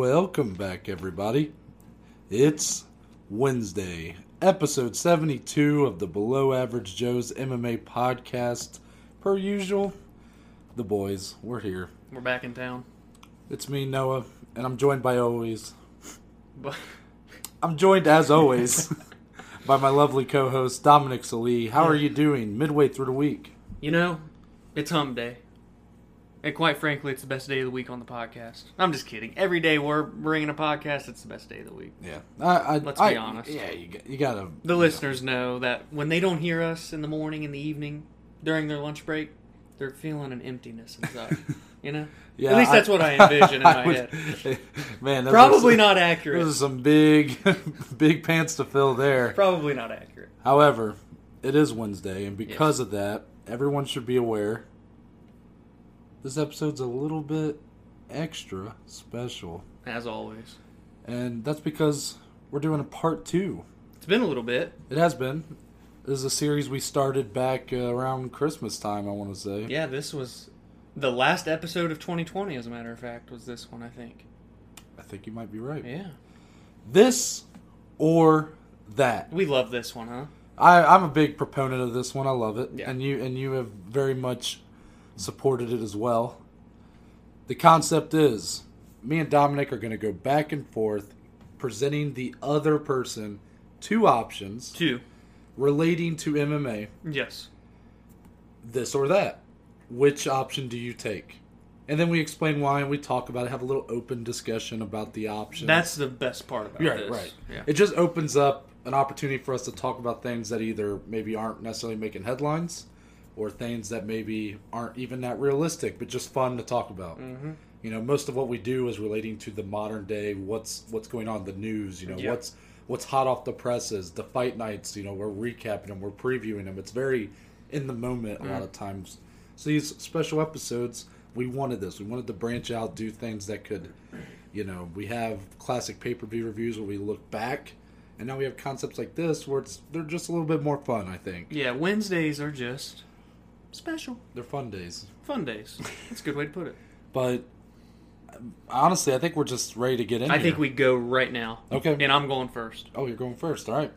Welcome back, everybody. It's Wednesday, episode 72 of the Below Average Joe's MMA podcast. Per usual, the boys, we're here. We're back in town. It's me, Noah, and I'm joined by always. But I'm joined, as always, by my lovely co host, Dominic Salee. How are you doing midway through the week? you know, it's hump day. And quite frankly, it's the best day of the week on the podcast. I'm just kidding. Every day we're bringing a podcast, it's the best day of the week. Yeah. I, I, Let's I- be honest. Yeah, you, got- you gotta. The listeners know that when they don't hear us in the morning, in the evening, during their lunch break, they're feeling an emptiness inside. you know? Yeah, At least that's what I envision in my would- head. Man, those Probably some, not Those accurate. are some big, big pants to fill there. Probably not accurate. However, it is Wednesday, and because of that, everyone should be aware this episode's a little bit extra special. As always. And that's because we're doing a part two. It's been a little bit. It has been. This is a series we started back uh, around Christmas time, I want to say. Yeah, this was the last episode of 2020, as a matter of fact, was this one, I think. I think you might be right. Yeah. This or that. We love this one, huh? I, I'm a big proponent of this one. I love it, Yeah. and you and you have very much supported it as well. The concept is, me and Dominic are going to go back and forth, presenting the other person two options Two. relating to MMA, Yes. this or that. Which option do you take? And then we explain why, and we talk about it. Have a little open discussion about the options. That's the best part about Right, this. right. Yeah. It just opens up an opportunity for us to talk about things that either maybe aren't necessarily making headlines or things that maybe aren't even that realistic, but just fun to talk about. hmm You know, most of what we do is relating to the modern day, what's what's going on in the news, you know, Yeah. what's what's hot off the presses, the fight nights, you know, we're recapping them, we're previewing them. It's very in the moment a lot of times. So these special episodes, we wanted this. We wanted to branch out, do things that could, you know, we have classic pay per view reviews where we look back, and now we have concepts like this where it's they're just a little bit more fun. I think Yeah, Wednesdays are just special. they're fun days, Fun days. That's a good way to put it. but honestly, I think we're just ready to get in. I here. think we go right now. Okay. And I'm going first. Oh, you're going first. All right.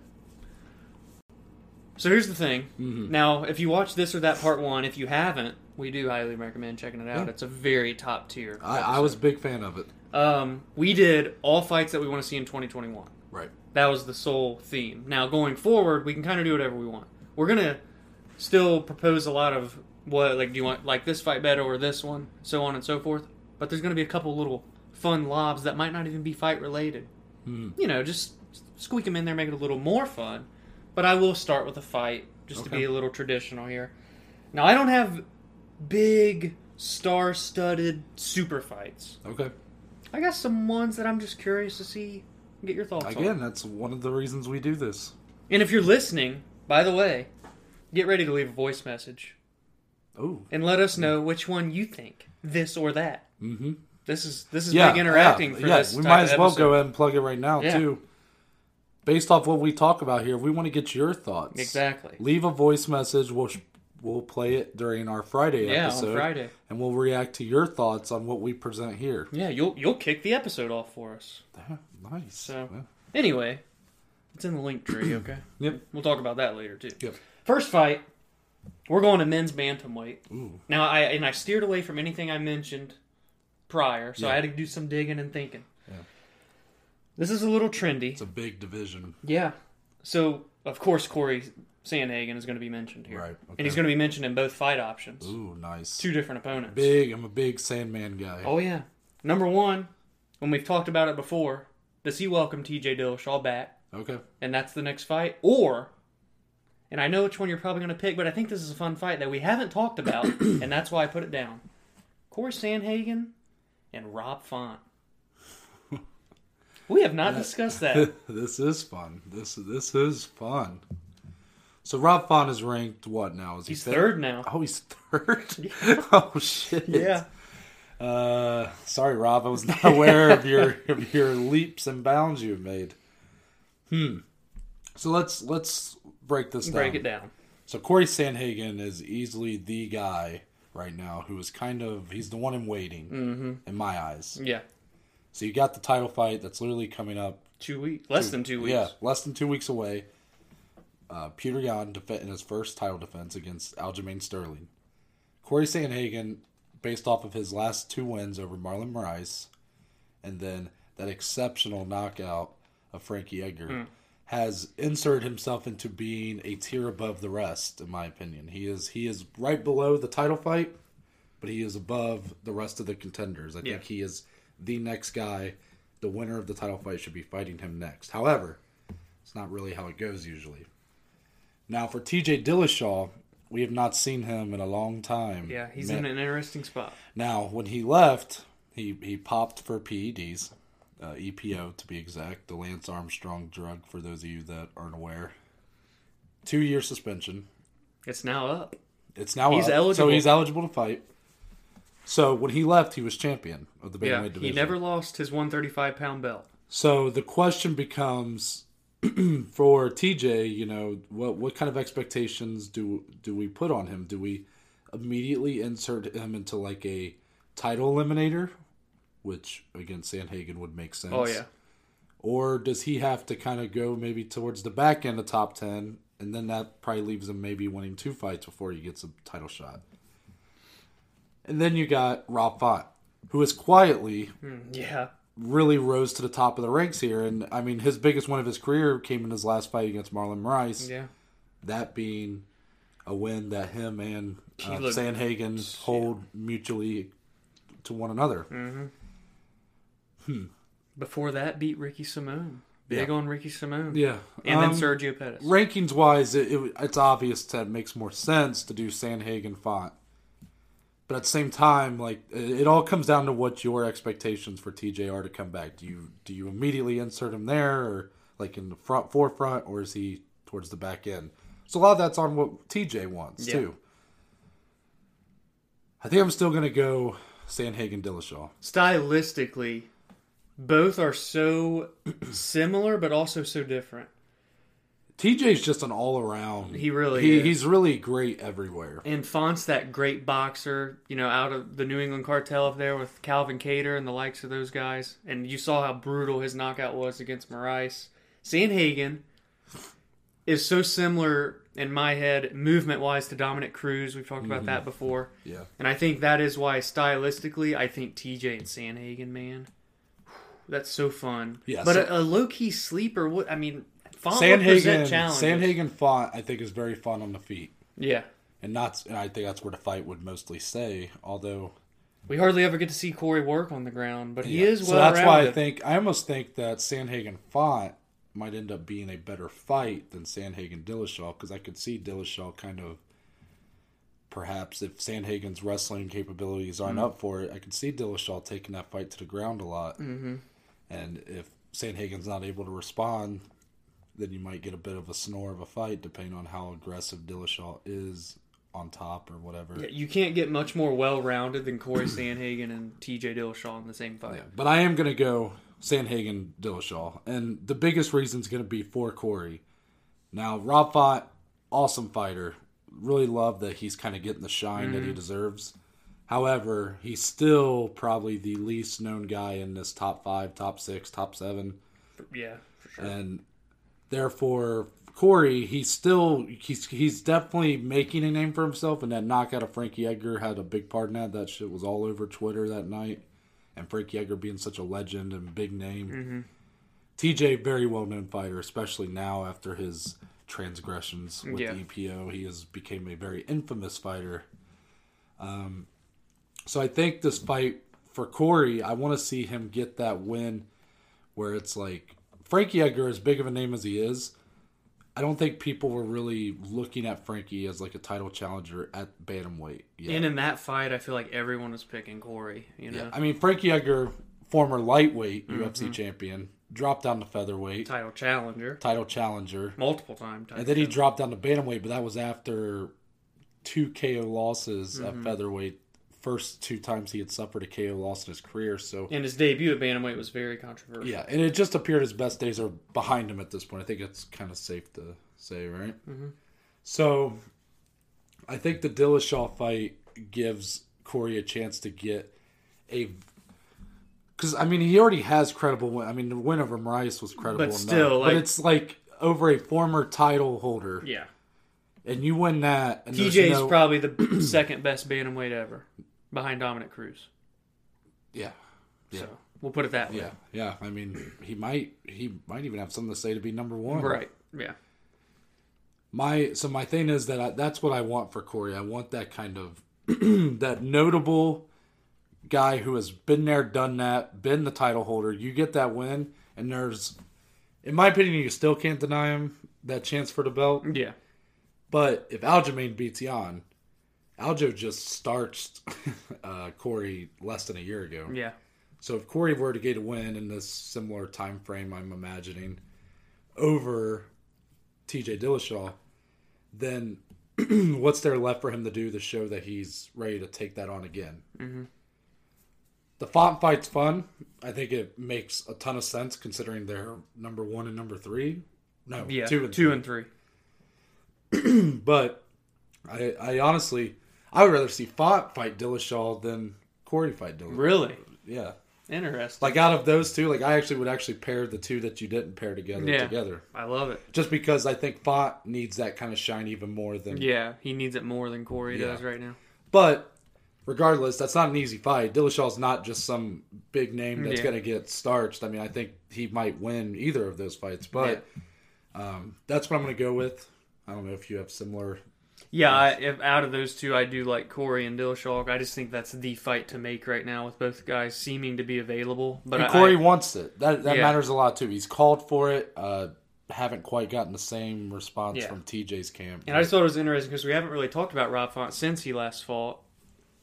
So here's the thing. Mhm. Now, if you watch this or that part one, if you haven't, we do highly recommend checking it out. Yeah. It's a very top tier. I, I was a big fan of it. Um, we did all fights that we want to see in 2021. Right. That was the sole theme. Now, going forward, we can kind of do whatever we want. We're gonna still propose a lot of what, like, do you want like this fight better or this one, so on and so forth. But there's gonna be a couple little fun lobs that might not even be fight related. Hmm. You know, just squeak them in there, make it a little more fun. But I will start with a fight just to be a little traditional here. Now, I don't have big star-studded super fights. Okay. I got some ones that I'm just curious to see. Get your thoughts on. Again, that's one of the reasons we do this. And if you're listening, by the way, get ready to leave a voice message Oh. and let us know which one you think, this or that. Mm-hmm. This is this is Yeah. big interacting yeah, for yeah, this. we might as well episode. go ahead and plug it right now Yeah. too. Based off what we talk about here, we want to get your thoughts. Exactly. Leave a voice message. We'll sh- we'll play it during our Friday Yeah, episode, on Friday. and we'll react to your thoughts on what we present here. Yeah, you'll you'll kick the episode off for us. Nice. So-. Anyway, it's in the link tree. Okay. Yep. We'll talk about that later too. Yep. First fight, we're going to men's bantamweight. Ooh. Now I and I steered away from anything I mentioned prior, so Yeah. I had to do some digging and thinking. Yeah. This is a little trendy. It's a big division. Yeah. So of course Corey Sandhagen is going to be mentioned here, Right. Okay. and he's going to be mentioned in both fight options. Ooh, nice. Two different opponents. Big. I'm a big Sandman guy. Oh yeah. Number one, when we've talked about it before, does he welcome T.J. Dillashaw back, Okay. and that's the next fight, or? And I know which one you're probably going to pick, but I think this is a fun fight that we haven't talked about, and that's why I put it down. Corey Sandhagen and Rob Font. We have not discussed that. this is fun. This this is fun. So Rob Font is ranked what now? Is he He's fifth? third now. Oh, he's third. oh shit. Yeah. Uh, sorry, Rob. I was not aware of your of your leaps and bounds you've made. Hmm. So let's let's break this down. Break it down. So Corey Sandhagen is easily the guy right now who is kind of he's the one in waiting Mm-hmm. in my eyes. Yeah. So you got the title fight that's literally coming up. Two weeks, less than two weeks. Yeah, less than two weeks away. Uh, Petr Yan defending his first title defense against Aljamain Sterling. Corey Sandhagen, based off of his last two wins over Marlon Moraes, and then that exceptional knockout of Frankie Edgar, Hmm. Has inserted himself into being a tier above the rest. In my opinion, he is he is right below the title fight, but he is above the rest of the contenders. I Yeah. think he is the next guy. The winner of the title fight should be fighting him next. However, it's not really how it goes usually. Now for TJ Dillashaw, we have not seen him in a long time. Yeah, he's Man- in an interesting spot. now, when he left, he, he popped for PEDs, uh, EPO to be exact, the Lance Armstrong drug, for those of you that aren't aware. Two year suspension. It's now up. It's now He's up, eligible. So he's eligible to fight. So when he left, he was champion of the Yeah, bantamweight he never lost his 135 pound belt. So the question becomes for TJ, you know, what what kind of expectations do do we put on him? Do we immediately insert him into like a title eliminator, which again Sandhagen would make sense. Oh yeah, Or does he have to kind of go maybe towards the back end of top 10 and then that probably leaves him maybe winning two fights before he gets a title shot. And then you got Rob Font, who is quietly yeah. really rose to the top of the ranks here. And I mean, his biggest win of his career came in his last fight against Marlon Moraes. Yeah. That being a win that him and uh, Sandhagen hold mutually to one another. Before that, beat Ricky Simón. Big Yeah. on Ricky Simón. Yeah, And then Um, Sergio Pettis. rankings wise, it, it, it's obvious that it makes more sense to do Sandhagen Font. But at the same time, like it, all comes down to what your expectations for TJ are to come back. Do you do you immediately insert him there, or like in the front forefront, or is he towards the back end? So a lot of that's on what TJ wants Yeah. too. I think I'm still gonna go Sandhagen Dillashaw. Stylistically, both are so similar, but also so different. TJ's just an all around. He really he, is. he's really great everywhere. And Font's that great boxer, you know, out of the New England cartel up there with Calvin Kattar and the likes of those guys. And you saw how brutal his knockout was against Moraes. Sandhagen is so similar in my head, movement wise, to Dominick Cruz. We've talked about mm-hmm. that before. Yeah. And I think that is why, stylistically, I think TJ and Sandhagen, man, that's so fun. Yeah, but so- a, a low key sleeper, What I mean, Font would present Sandhagen. Sandhagen font, I think, is very fun on the feet, Yeah. and not. And I think that's where the fight would mostly stay. Although, We hardly ever get to see Corey work on the ground, but he Yeah. is well so that's why I think I almost think that Sandhagen font might end up being a better fight than Sandhagen Dillashaw because I could see Dillashaw kind of. Perhaps if Sandhagen's wrestling capabilities aren't Mm-hmm. up for it, I could see Dillashaw taking that fight to the ground a lot. Mm-hmm. And if Sandhagen's not able to respond, then you might get a bit of a snore of a fight, depending on how aggressive Dillashaw is on top or whatever. Yeah, you can't get much more well rounded than Corey Sandhagen and TJ Dillashaw in the same fight. Yeah, but I am going to go Sandhagen Dillashaw, and the biggest reason is going to be for Corey. Now, Rob Font, awesome fighter. Really love that he's kind of getting the shine that he mm-hmm. deserves. However, he's still probably the least known guy in this top five, top six, top seven. Yeah, for sure. and therefore Corey, he's still he's he's definitely making a name for himself, and that knockout of Frankie Edgar had a big part in that. That shit was all over Twitter that night, and Frankie Edgar being such a legend and big name. TJ, very well known fighter, especially now after his transgressions with Yeah. the EPO, he has became a very infamous fighter. Um, so I think this fight for Corey, I want to see him get that win where it's like Frankie Edgar, as big of a name as he is, I don't think people were really looking at Frankie as like a title challenger at bantamweight. yet. And in that fight, I feel like everyone was picking Corey. You know, Yeah, I mean Frankie Edgar, former lightweight Mm-hmm. UFC champion, dropped down to featherweight, title challenger, title challenger, multiple time. and then he dropped down to bantamweight, but that was after two KO losses Mm-hmm. at featherweight. First two times he had suffered a KO loss in his career, so and his debut at bantamweight was very controversial. Yeah, and it just appeared his best days are behind him at this point. I think it's kind of safe to say, right? Mm-hmm. So, I think the Dillashaw fight gives Corey a chance to get a because I mean he already has credible win. I mean the win over Moraes was credible, But enough, still, but it's like over a former title holder, Yeah. and you win that. And there's TJ's no- probably the second best bantamweight ever, behind Dominick Cruz. yeah, Yeah. So we'll put it that way. yeah, yeah. I mean he might he might even have something to say to be number one, Right. Yeah. My so my thing is that I, that's what I want for Corey. I want that kind of that notable guy who has been there, done that, been the title holder. You get that win, and there's, in my opinion, you still can't deny him that chance for the belt. Yeah. But if Aljamain beats Yan, Aljo just starched uh, Corey less than a year ago. Yeah. So if Corey were to get a win in this similar time frame, I'm imagining over T.J. Dillashaw, then what's there left for him to do to show that he's ready to take that on again? Mhm. The font fight's fun. I think it makes a ton of sense considering they're number one and number three. No, Yeah. two and two three. and three. But I, I honestly, I would rather see Font fight Dillashaw than Corey fight Dillashaw. Really Yeah. interesting. Like out of those two, like I actually would actually pair the two that you didn't pair together Yeah. together, I love it. just because I think Font needs that kind of shine even more than. Yeah, he needs it more than Corey Yeah. does right now. But regardless, that's not an easy fight. Dillashaw's not just some big name that's Yeah. going to get starched. I mean, I think he might win either of those fights, but um, that's what I'm going to go with. I don't know if you have similar. Yeah, I, if out of those two, I do like Corey and Dillashaw. I just think that's the fight to make right now with both guys seeming to be available. But and Corey I- wants it. That that Yeah. matters a lot too. He's called for it. Uh, haven't quite gotten the same response Yeah. from TJ's camp. and I just thought it was interesting because we haven't really talked about Rob Font since he last fought,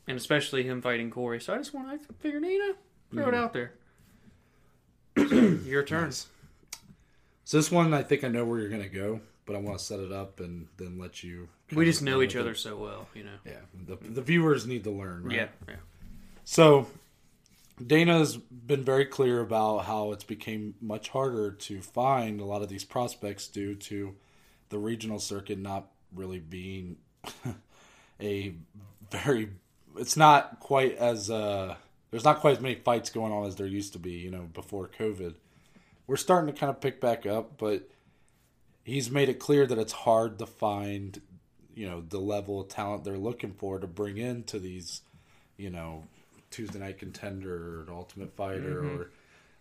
and especially him fighting Corey. So I just want figured, you know, throw it out there. Your turn. Nice. So this one, I think I know where you're going to go, but I want to set it up and then let you. We just know each other it. so well, you know. Yeah, the the viewers need to learn. Right? Yeah, yeah. So Dana's been very clear about how it's became much harder to find a lot of these prospects due to the regional circuit not really being a very it's not quite as uh there's not quite as many fights going on as there used to be, you know, before COVID. We're starting to kind of pick back up, but he's made it clear that it's hard to find, you know, the level of talent they're looking for to bring into these, you know, Tuesday Night Contender or Ultimate Fighter Mm-hmm. or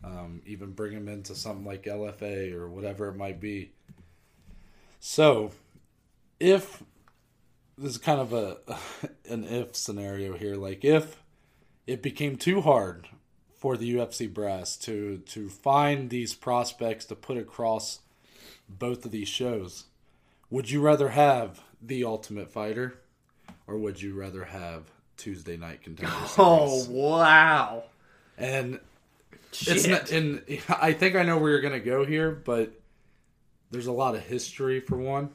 um, even bring him into something like LFA or whatever it might be. So, if this is kind of a an if scenario here, like if it became too hard for the UFC brass to to find these prospects to put across both of these shows, would you rather have the Ultimate Fighter, or would you rather have Tuesday Night Contender oh, Series? Oh wow! and Shit. it's not, and I think I know where you're gonna go here, but there's a lot of history for one,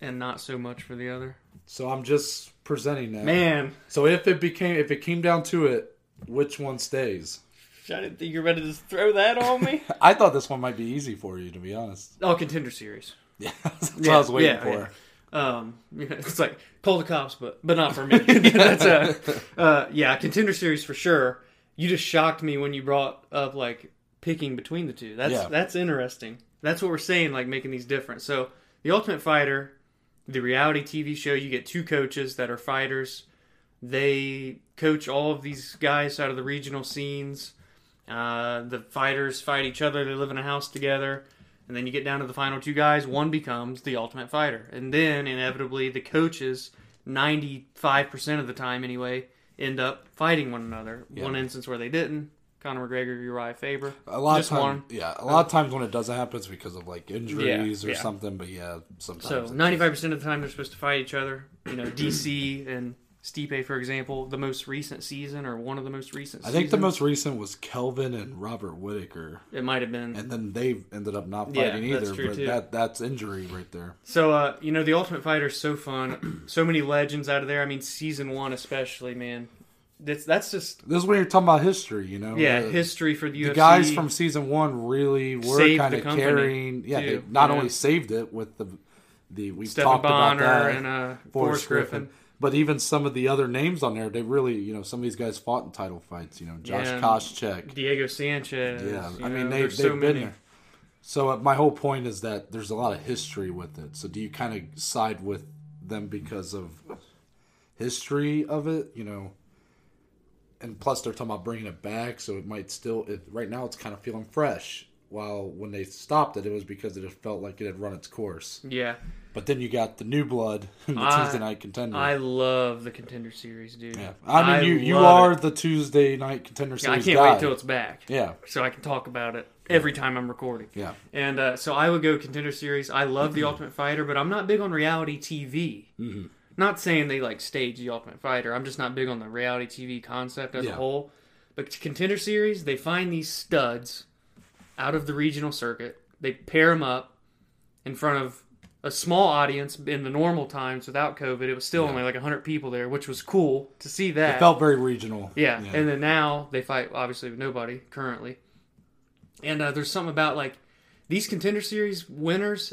and not so much for the other. so I'm just presenting that. Man, So if it became if it came down to it, which one stays? I didn't think you were ready to throw that on me. I thought this one might be easy for you, to be honest. oh, contender series. Yeah, that's what I was waiting yeah, for. Um, yeah, it's like call the cops, but but not for me. That's a uh, yeah, contender series for sure. You just shocked me when you brought up like picking between the two. That's Yeah. that's interesting. That's what we're saying, like making these different. So the Ultimate Fighter, the reality TV show, you get two coaches that are fighters. They coach all of these guys out of the regional scenes. Uh, the fighters fight each other. They live in a house together. And then you get down to the final two guys. One becomes the ultimate fighter. And then, inevitably, the coaches, 95% of the time anyway, end up fighting one another. Yeah. One instance where they didn't Conor McGregor, Uriah Faber. A lot of time, yeah. A lot of times when it doesn't happen, it's because of like injuries or yeah. something. But yeah, sometimes. So 95% of the time they're supposed to fight each other. You know, DC and Stipe, for example, the most recent season or one of the most recent I think the most recent was Kelvin and Robert Whitaker, It might have been. and then they ended up not Yeah, fighting that's either. but too. that that's injury right there. So, uh, you know, the Ultimate Fighter is so fun. so many legends out of there. I mean, season one especially, man. That's that's just This is when you're talking about history, you know. yeah, The- history for the, the guys from season one really were kind of carrying. Yeah, they not know. only saved it with the the we've Stephan talked about Bonnar that. and uh, Forrest Griffin. Griffin. But even some of the other names on there, they really, you know, some of these guys fought in title fights. You know, Josh Yeah. Koscheck. Diego Sanchez. Yeah, I mean know, they they've so been many. there. So uh, my whole point is that there's a lot of history with it. So do you kind of side with them because of history of it? You know, and plus they're talking about bringing it back, so it might still. It, right now, it's kind of feeling fresh. While when they stopped it, it was because it felt like it had run its course. Yeah, But then you got the new blood, the I- Tuesday night contender. I love the contender series, dude. yeah, I mean you you are it. the Tuesday night contender Yeah, I series can't guy. wait till it's back, yeah, so I can talk about it every time I'm recording. yeah. And uh, so I would go contender series. I love the Ultimate Fighter, but I'm not big on reality TV. Mhm. Not saying they like stage the Ultimate Fighter. I'm just not big on the reality TV concept as Yeah. a whole. But contender series, they find these studs out of the regional circuit. They pair them up in front of a small audience in the normal times without COVID. It was still Yeah. only like 100 people there, which was cool to see that. It felt very regional. Yeah. and then now they fight obviously with nobody currently. And uh, there's something about like these contender series winners.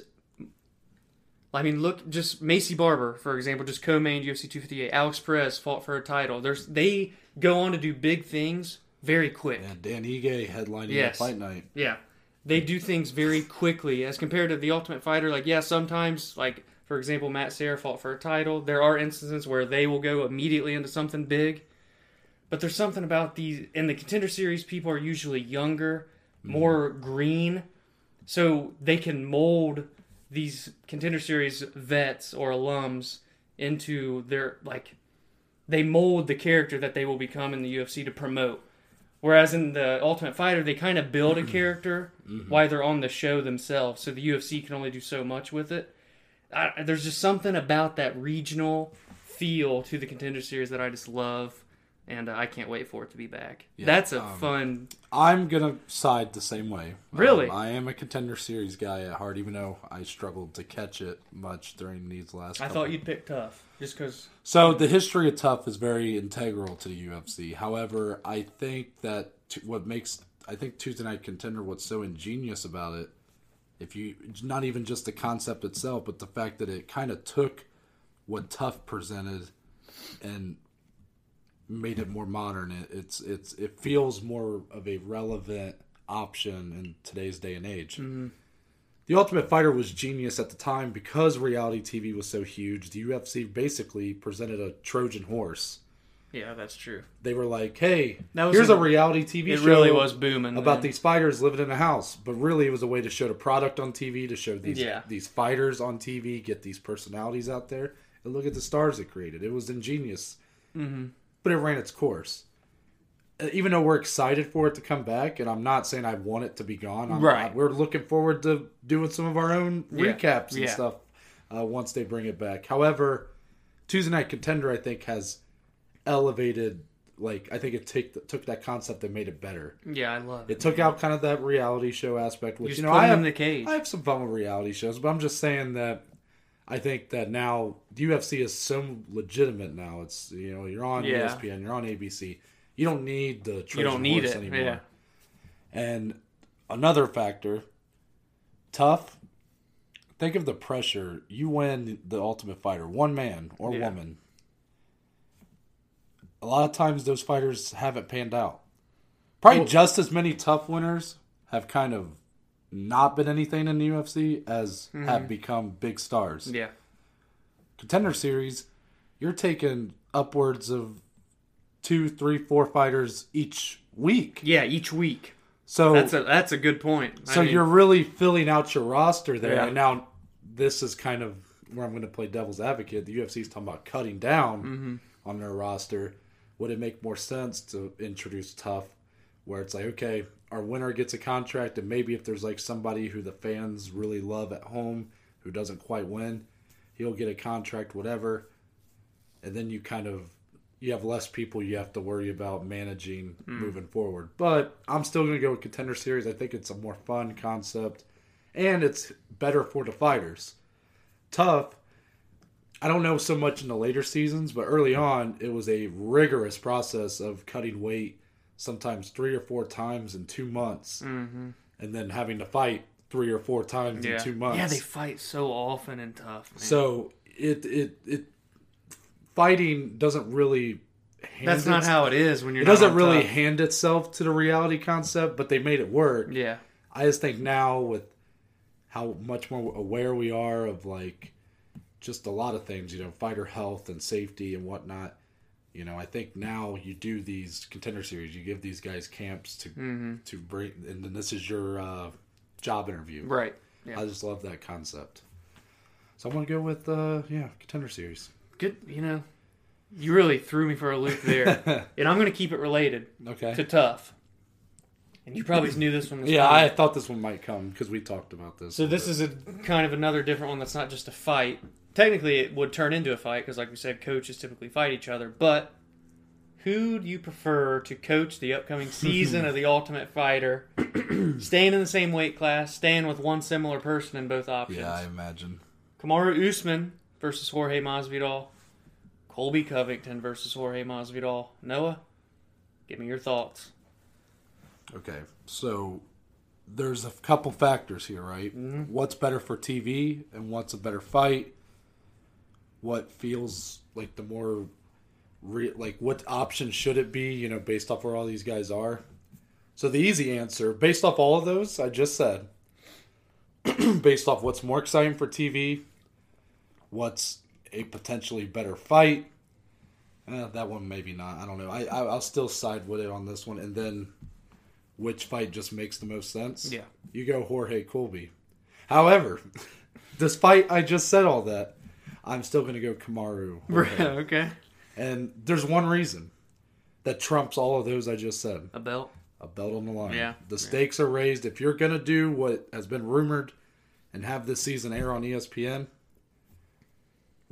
I mean, look, just Maycee Barber, for example, just co-mained UFC 258. Alex Perez fought for a title. There's they go on to do big things very quick. Yeah, Dan Ige headlining Yes. the fight night. Yeah. They do things very quickly as compared to the Ultimate Fighter. Like, yeah, sometimes, like, for example, Matt Serra fought for a title. There are instances where they will go immediately into something big. But there's something about these, in the contender series, people are usually younger, mm-hmm. more green. So they can mold these contender series vets or alums into their, like, they mold the character that they will become in the UFC to promote. Whereas in the Ultimate Fighter, they kind of build a character while they're on the show themselves, so the UFC can only do so much with it. I, there's just something about that regional feel to the Contender Series that I just love, and uh, I can't wait for it to be back. Yeah, That's a um, fun. I'm gonna side the same way. Really? Um, I am a contender series guy at heart, even though I struggled to catch it much during these last. I couple. thought you'd pick TUF, just because. So the history of TUF is very integral to the UFC. However, I think that t- what makes I think Tuesday Night Contender what's so ingenious about it, if you not even just the concept itself, but the fact that it kind of took what TUF presented and made it more modern. It, it's it's it feels more of a relevant option in today's day and age. Mm-hmm. The Ultimate Fighter was genius at the time because reality TV was so huge. The UFC basically presented a Trojan horse. Yeah, that's true. They were like, "Hey, here's a- a, reality TV It show really was booming about then. these fighters living in a house." But really, it was a way to show the product on TV, to show these Yeah. these fighters on TV, get these personalities out there, and look at the stars it created. It was ingenious, mm-hmm. but it ran its course. Even though we're excited for it to come back, and I'm not saying I want it to be gone, I'm Right. not- we're looking forward to doing some of our own Yeah. recaps and Yeah. stuff uh, once they bring it back. However, Tuesday Night Contender, I think, has elevated. Like, I think it take, took that concept and made it better. Yeah, I love it. It took out kind of that reality show aspect, which just you know I have, the cage. I have some fun with reality shows, but I'm just saying that I think that now the UFC is so legitimate now. It's you know you're on Yeah. ESPN, you're on ABC. You don't need the Trojan you don't need it. anymore. Yeah. And another factor, TUF. Think of the pressure. You win the Ultimate Fighter, one man or Yeah. woman. A lot of times those fighters haven't panned out. Probably Well- just as many TUF winners have kind of not been anything in the UFC as mm-hmm. have become big stars. Yeah. Contender Series, you're taking upwards of two, three, four fighters each week. Yeah, each week. So That's a that's a good point. I so mean, you're really filling out your roster there. Yeah. And now this is kind of where I'm going to play devil's advocate. The UFC is talking about cutting down Mm-hmm. on their roster. Would it make more sense to introduce TUF, where it's like, okay, our winner gets a contract, and maybe if there's like somebody who the fans really love at home who doesn't quite win, he'll get a contract, whatever, and then you kind of you have less people you have to worry about managing moving forward. But I'm still going to go with contender series. I think it's a more fun concept, and it's better for the fighters. TUF. I don't know so much in the later seasons, but early on, it was a rigorous process of cutting weight, sometimes three or four times in two months, mm-hmm. and then having to fight three or four times yeah. in two months. Yeah, they fight so often and TUF. Man. So it it it fighting doesn't really. Hand That's not how it is when you're. It doesn't really top. hand itself to the reality concept, but they made it work. Yeah. I just think now with how much more aware we are of like just a lot of things, you know, fighter health and safety and whatnot. You know, I think now you do these contender series, you give these guys camps to hmm to bring, and then this is your uh, job interview. Right. Yeah. I just love that concept. So I'm gonna go with uh, yeah, contender series. Good. You know, you really threw me for a loop there, and I'm going to keep it related okay. to TUF. And you probably knew this one. Was Yeah, coming. I thought this one might come because we talked about this. So this is a kind of another different one that's not just a fight. Technically, it would turn into a fight because, like we said, coaches typically fight each other. But who do you prefer to coach the upcoming season of the Ultimate Fighter? staying in the same weight class, staying with one similar person in both options. yeah, I imagine. Kamaru Usman versus Jorge Masvidal. Colby Covington versus Jorge Masvidal. Noah, give me your thoughts. Okay, so there's a couple factors here, right? Mhm. What's better for TV and what's a better fight? What feels like the more re- like what option should it be? You know, based off where all these guys are. So the easy answer, based off all of those I just said, based off what's more exciting for TV, what's a potentially better fight. Eh, that one maybe not. I don't know. I, I I'll still side with it on this one, and then which fight just makes the most sense. Yeah. You go Jorge Colby. However, despite I just said all that, I'm still going to go Kamaru. Okay. and there's one reason that trumps all of those I just said. A belt. A belt on the line. Yeah. The Yeah. stakes are raised. If you're going to do what has been rumored and have this season air on ESPN,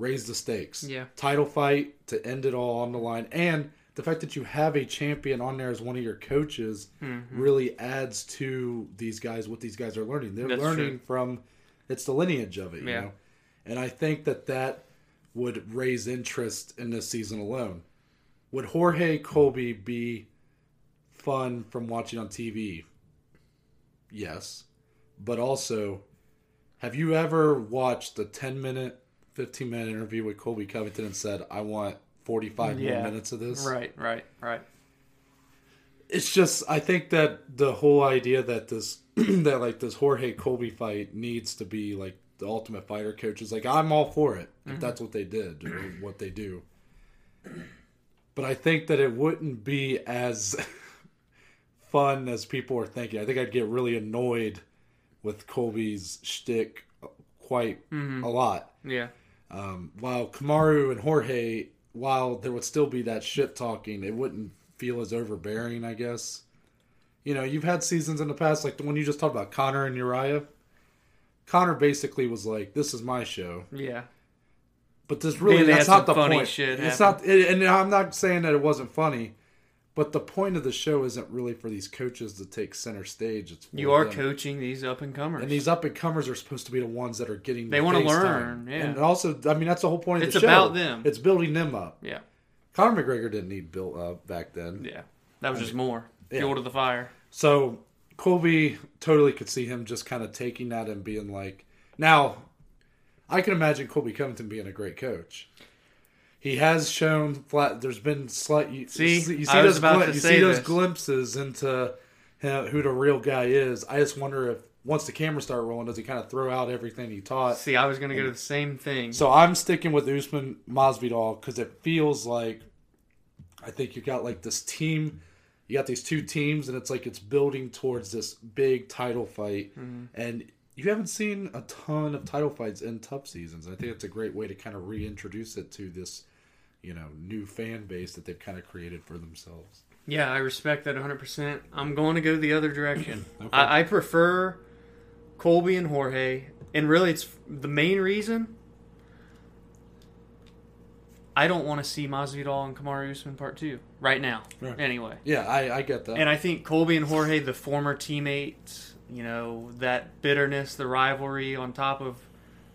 raise the stakes. Yeah. Title fight to end it all on the line. And the fact that you have a champion on there as one of your coaches Mm-hmm. really adds to these guys what these guys are learning. They're That's learning true. from it's the lineage of it, you Yeah. know. And I think that that would raise interest in this season alone. Would Jorge Colby be fun from watching on TV? Yes. But also, have you ever watched a 10 minute, 15 minute interview with Colby Covington and said, I want 45 Yeah. more minutes of this? Right, right, right. It's just, I think that the whole idea that this, that like this Jorge Colby fight needs to be like the ultimate fighter coach is like, I'm all for it if that's what they did or what they do. But I think that it wouldn't be as fun as people are thinking. I think I'd get really annoyed with Colby's shtick quite Mm-hmm. a lot. Yeah. Um, while Kamaru and Jorge, while there would still be that shit talking, it wouldn't feel as overbearing, I guess. You know, you've had seasons in the past, like the one you just talked about, Conor and Uriah. Conor basically was like, "This is my show," Yeah. but this really Yeah, they that's not the funny point. shit it's not, it, and I'm not saying that it wasn't funny, but the point of the show isn't really for these coaches to take center stage. It's for You are them. coaching these up and comers. And these up and comers are supposed to be the ones that are getting. They the wanna learn, time. yeah. And also, I mean, that's the whole point of It's the show. about them. It's building them up. yeah. Conor McGregor didn't need built up back then. Yeah. That was just more yeah. fuel to the fire. So Colby totally could see him just kind of taking that and being like, now, I can imagine Colby Covington being a great coach. He has shown flat. There's been slight. You See, you see, you see I was those, glim- you see those glimpses into him, who the real guy is. I just wonder if once the cameras start rolling, does he kind of throw out everything he taught? See, I was going to go to the same thing. So I'm sticking with Usman Masvidal because it feels like I think you got like this team. You got these two teams, and it's like it's building towards this big title fight. Mm-hmm. And you haven't seen a ton of title fights in TUF seasons. I think it's a great way to kind of reintroduce it to this, you know, new fan base that they've kind of created for themselves. Yeah, I respect that 100%. I'm going to go the other direction. Okay. I, I prefer Colby and Jorge, and really, it's the main reason. I don't want to see Masvidal and Kamaru Usman part two right now. Right. Anyway, Yeah, I, I get that. and I think Colby and Jorge, the former teammates, you know, that bitterness, the rivalry, on top of,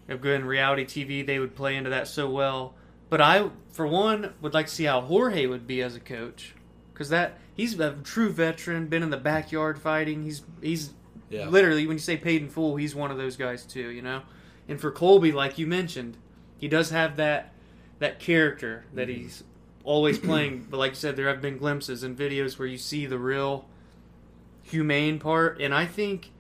of good reality TV, they would play into that so well. But I, for one, would like to see how Jorge would be as a coach, because that he's a true veteran, been in the backyard fighting. He's he's yeah. literally when you say paid in full, he's one of those guys too, you know. And for Colby, like you mentioned, he does have that that character that mm-hmm. he's always playing. But like you said, there have been glimpses and videos where you see the real humane part, and I think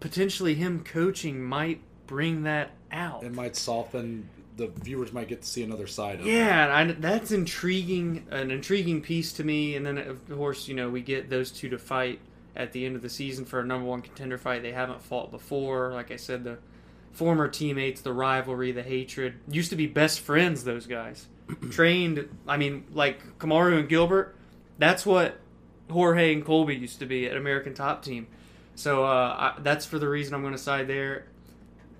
potentially him coaching might bring that out. It might soften. The viewers might get to see another side of. Yeah, and I, that's intriguing, an intriguing piece to me. And then, of course, you know, we get those two to fight at the end of the season for a number one contender fight. They haven't fought before. Like I said, the former teammates, the rivalry, the hatred used to be best friends. Those guys trained. I mean, like Kamaru and Gilbert. That's what Jorge and Colby used to be at American Top Team. So uh, I, that's for the reason I'm going to side there.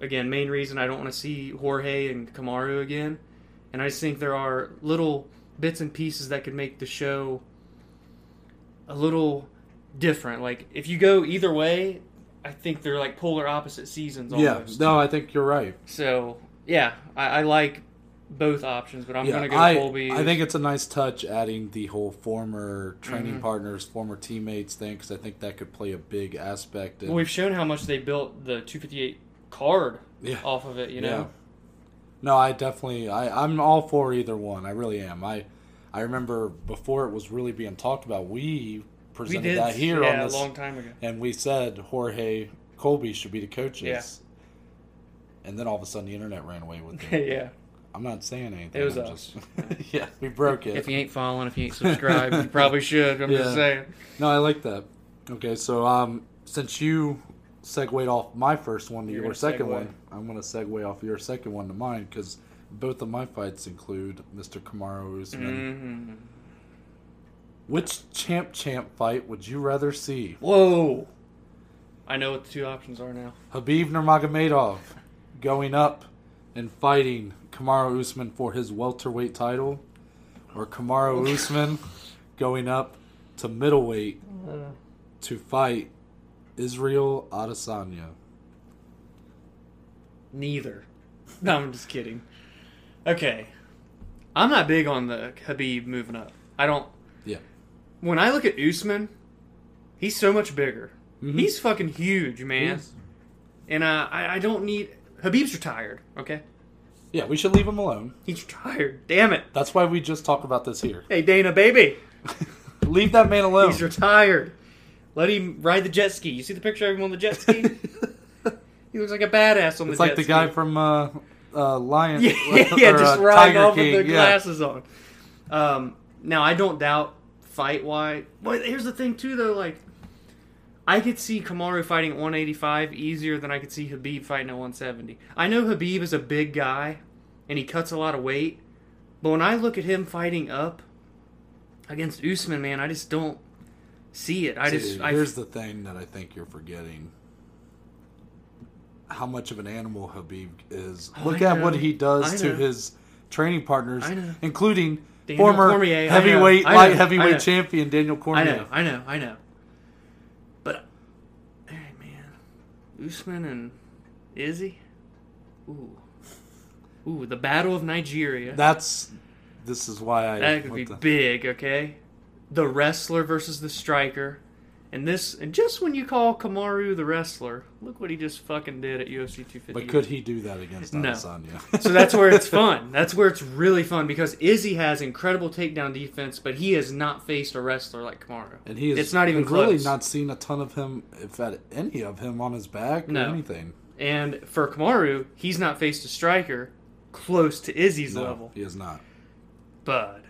Again, main reason I don't want to see Jorge and Kamaru again, and I just think there are little bits and pieces that could make the show a little different. Like if you go either way, I think they're like polar opposite seasons Yeah, no, I think you're right. So yeah, I, I like both options, but I'm yeah, gonna go I, Colby. I think it's a nice touch adding the whole former training Mhm. partners, former teammates thing, because I think that could play a big aspect. In, well, we've shown how much they built the 258 card yeah, off of it. You know, yeah. No, I definitely, I, I'm all for either one. I really am. I, I remember before it was really being talked about, we we presented did that here yeah, on this, a long time ago. and we said Jorge Colby should be the coaches. Yeah. And then all of a sudden, the internet ran away with it. yeah. I'm not saying anything. It was I'm us. just- yeah, we broke it. If you ain't following, if you ain't subscribed, you probably should. I'm Yeah. just saying. No, I like that. Okay, so um, since you segued off my first one to You're your second segue. one, I'm going to segue off your second one to mine because both of my fights include Mr. Kamaru Usman. hmm Which champ champ fight would you rather see? Whoa! I know what the two options are now. Habib Nurmagomedov going up and fighting Kamaru Usman for his welterweight title, or Kamaru Usman going up to middleweight to fight Israel Adesanya. Neither. No, I'm just kidding. Okay. I'm not big on the Habib moving up. I don't. Yeah. When I look at Usman, he's so much bigger. Mhm. He's fucking huge, man. Yes. And uh, I, I don't need. Habib's retired, okay? Yeah, we should leave him alone. He's retired. Damn it. That's why we just talk about this here. Hey, Dana, baby. leave that man alone. He's retired. Let him ride the jet ski. You see the picture of him on the jet ski? he looks like a badass on the jet ski. it's jet like the ski. guy from uh, uh, Lion. yeah, yeah, or, just uh, riding Tiger off King. with the yeah. glasses on. Um, now I don't doubt fight wise. But here's the thing too, though. Like, I could see Kamaru fighting at 185 easier than I could see Habib fighting at 170. I know Habib is a big guy, and he cuts a lot of weight. But when I look at him fighting up against Usman, man, I just don't see it. I See, just I, here's the thing that I think you're forgetting. How much of an animal Habib is. Oh, Look I at what he does to his training partners, including Daniel former Cormier, I know. heavyweight, I know. light I heavyweight champion Daniel Cormier. I know, I know, I know. But, hey man, Usman and Izzy, ooh, ooh, the Battle of Nigeria. That's. This is why I. that could be the- big, okay? The wrestler versus the striker, and this, and just when you call Kamaru the wrestler, look what he just fucking did at UFC 250. but could he do that against No. So that's where it's fun. That's where it's really fun because Izzy has incredible takedown defense, but he has not faced a wrestler like Kamaru. And he is. It's not even we've really close. not seen a ton of him, if at any of him, on his back or anything. And for Kamaru, he's not faced a striker close to Izzy's No, level. he is not. But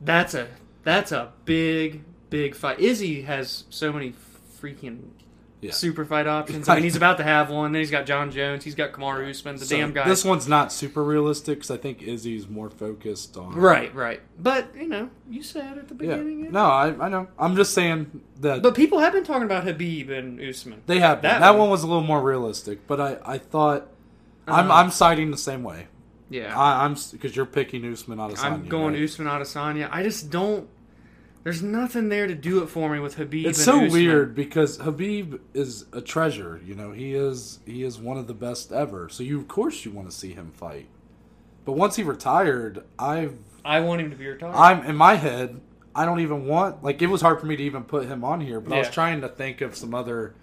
that's a that's a big big fight. Izzy has so many freaking Yeah. super fight options. I mean, he's about to have one. Then he's got Jon Jones. He's got Kamaru Usman, the So damn guy. This one's not super realistic because I think Izzy's more focused on. right, right. But you know, you said at the Yeah. beginning. No, I, I know. I'm just saying that But people have been talking about Habib and Usman. they have that that, one- one was a little more realistic, but I I thought I'm. I'm siding the same way. Yeah, I, I'm because you're picking Usman Adesanya. I'm going right? Usman Adesanya. I just don't. There's nothing there to do it for me with Habib. It's so Usman. weird because Habib is a treasure. You know, he is he is one of the best ever. So you of course you want to see him fight. But once he retired, I've I want him to be retired. I'm in my head. I don't even want like it was hard for me to even put him on here. But I was trying to think of some other,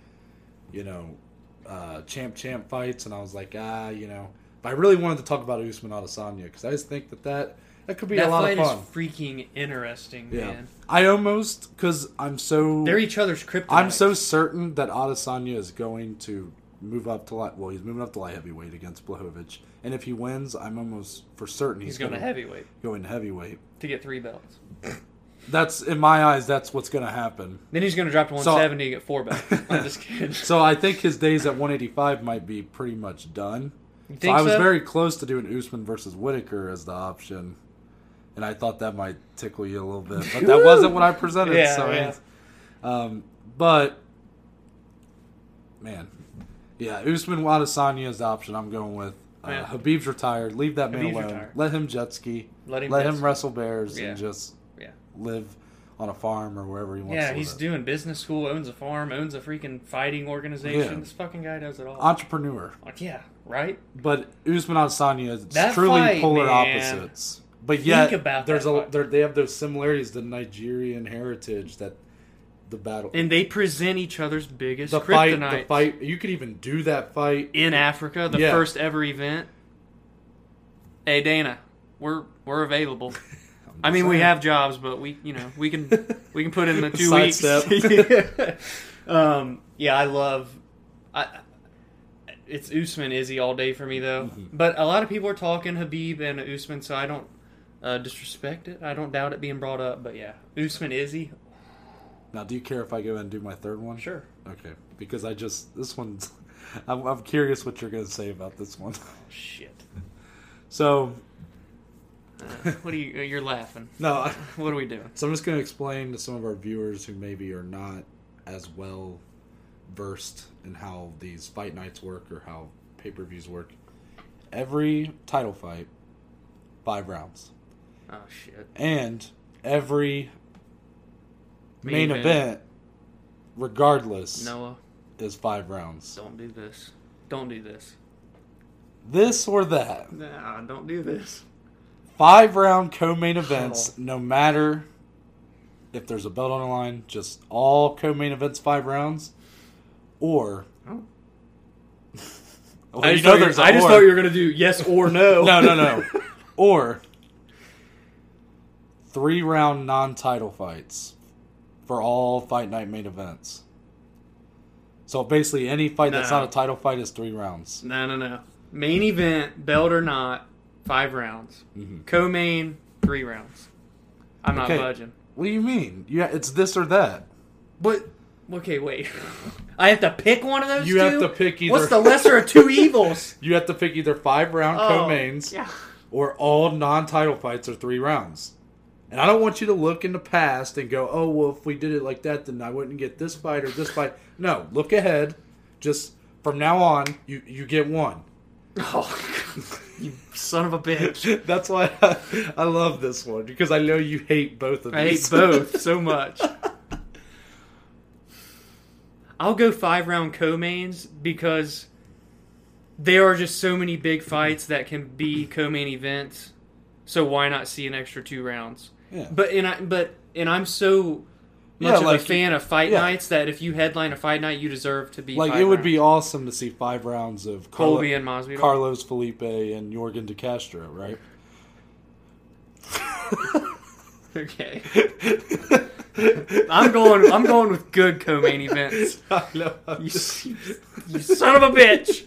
you know, uh, champ champ fights, and I was like, ah, you know, But I really wanted to talk about Usman Adesanya because I just think that that, that could be that a lot fight of fun. is freaking interesting, yeah, man. I almost because I'm so They're each other's kryptonite. I'm so certain that Adesanya is going to move up to light. Well, he's moving up to light heavyweight against Blachowicz, and if he wins, I'm almost for certain he's, he's going to heavyweight. gonna heavyweight go into heavyweight. to get three belts. That's in my eyes. That's what's going to happen. Then he's going to drop to So- 170 to get four belts. I'm just kidding. So I think his days at 185 might be pretty much done. So I was so? very close to doing Usman versus Whittaker as the option, and I thought that might tickle you a little bit, but that wasn't what I presented. Yeah, so, yeah. um, but man, yeah, Usman Adesanya is the option I'm going with. Uh, Khabib's retired. Leave that man Khabib's alone. retired. Let him jet ski. Let him. Let him wrestle bears Yeah. and just Yeah. live on a farm or wherever he wants. Yeah, he's doing business school, owns a farm, owns a freaking fighting organization. Yeah. This fucking guy does it all. entrepreneur. Like, yeah, right? But Usman Adesanya is That truly fight, polar man. opposites. But yet, about there's a they have those similarities, the Nigerian heritage that the battle, And they present each other's biggest the fight, the fight. You could even do that fight. in Africa, the Yeah. first ever event. Hey Dana, we're we're available. I mean, we have jobs, but we, you know, we can we can put in the two weeks. Sidestep. um, yeah, I love. I, it's Usman Izzy all day for me though. Mm-hmm. But a lot of people are talking Khabib and Usman, so I don't uh, disrespect it. I don't doubt it being brought up. But yeah, Usman Izzy, Now, do you care if I go and do my third one? sure. Okay, because I just this one's. I'm, I'm curious what you're going to say about this one. Shit. So Uh, what are you? You're laughing. no, I, What are we doing? So I'm just going to explain to some of our viewers who maybe are not as well versed in how these fight nights work or how pay per views work. Every title fight, five rounds, Oh shit. and every Main main, event. event, regardless, Noah, is five rounds. don't do this. Don't do this. This or that, Nah, don't do this. five round co-main oh. events, Oh. no matter if there's a belt on the line, just all co-main events five rounds, or Oh. Well, I just, thought, you, I just thought you were gonna do yes or no. no, no, no, or three round non-title fights for all fight night main events. So basically, any fight that's not a title fight is three rounds. No, no, no. Main event, belt or not, five rounds. Mhm. Co-main, three rounds. I'm not budging. What do you mean? Yeah, it's this or that. But okay, wait. I have to pick one of those. You two? have to pick either. What's the lesser of two evils? you have to pick either five round Oh, co-mains yeah. or all non-title fights are three rounds. And I don't want you to look in the past and go, "Oh, well, if we did it like that, then I wouldn't get this fight or this fight." No, look ahead. Just from now on, you you get one. Oh, you son of a bitch! That's why I, I love this one because I know you hate both of these. I hate both so much. I'll go five round co-mains because there are just so many big fights that can be co-main events. So why not see an extra two rounds? yeah. But and I but and I'm so much Yeah, of like- a fan of fight yeah. nights that if you headline a fight night, you deserve to be like it would rounds. be awesome to see five rounds of Carlo- Colby and Masvidal. Carlos Felipe and Jorgen De Castro, right? Okay, I'm going. I'm going with good co-main events. I know. I'm You, just- you son of a bitch.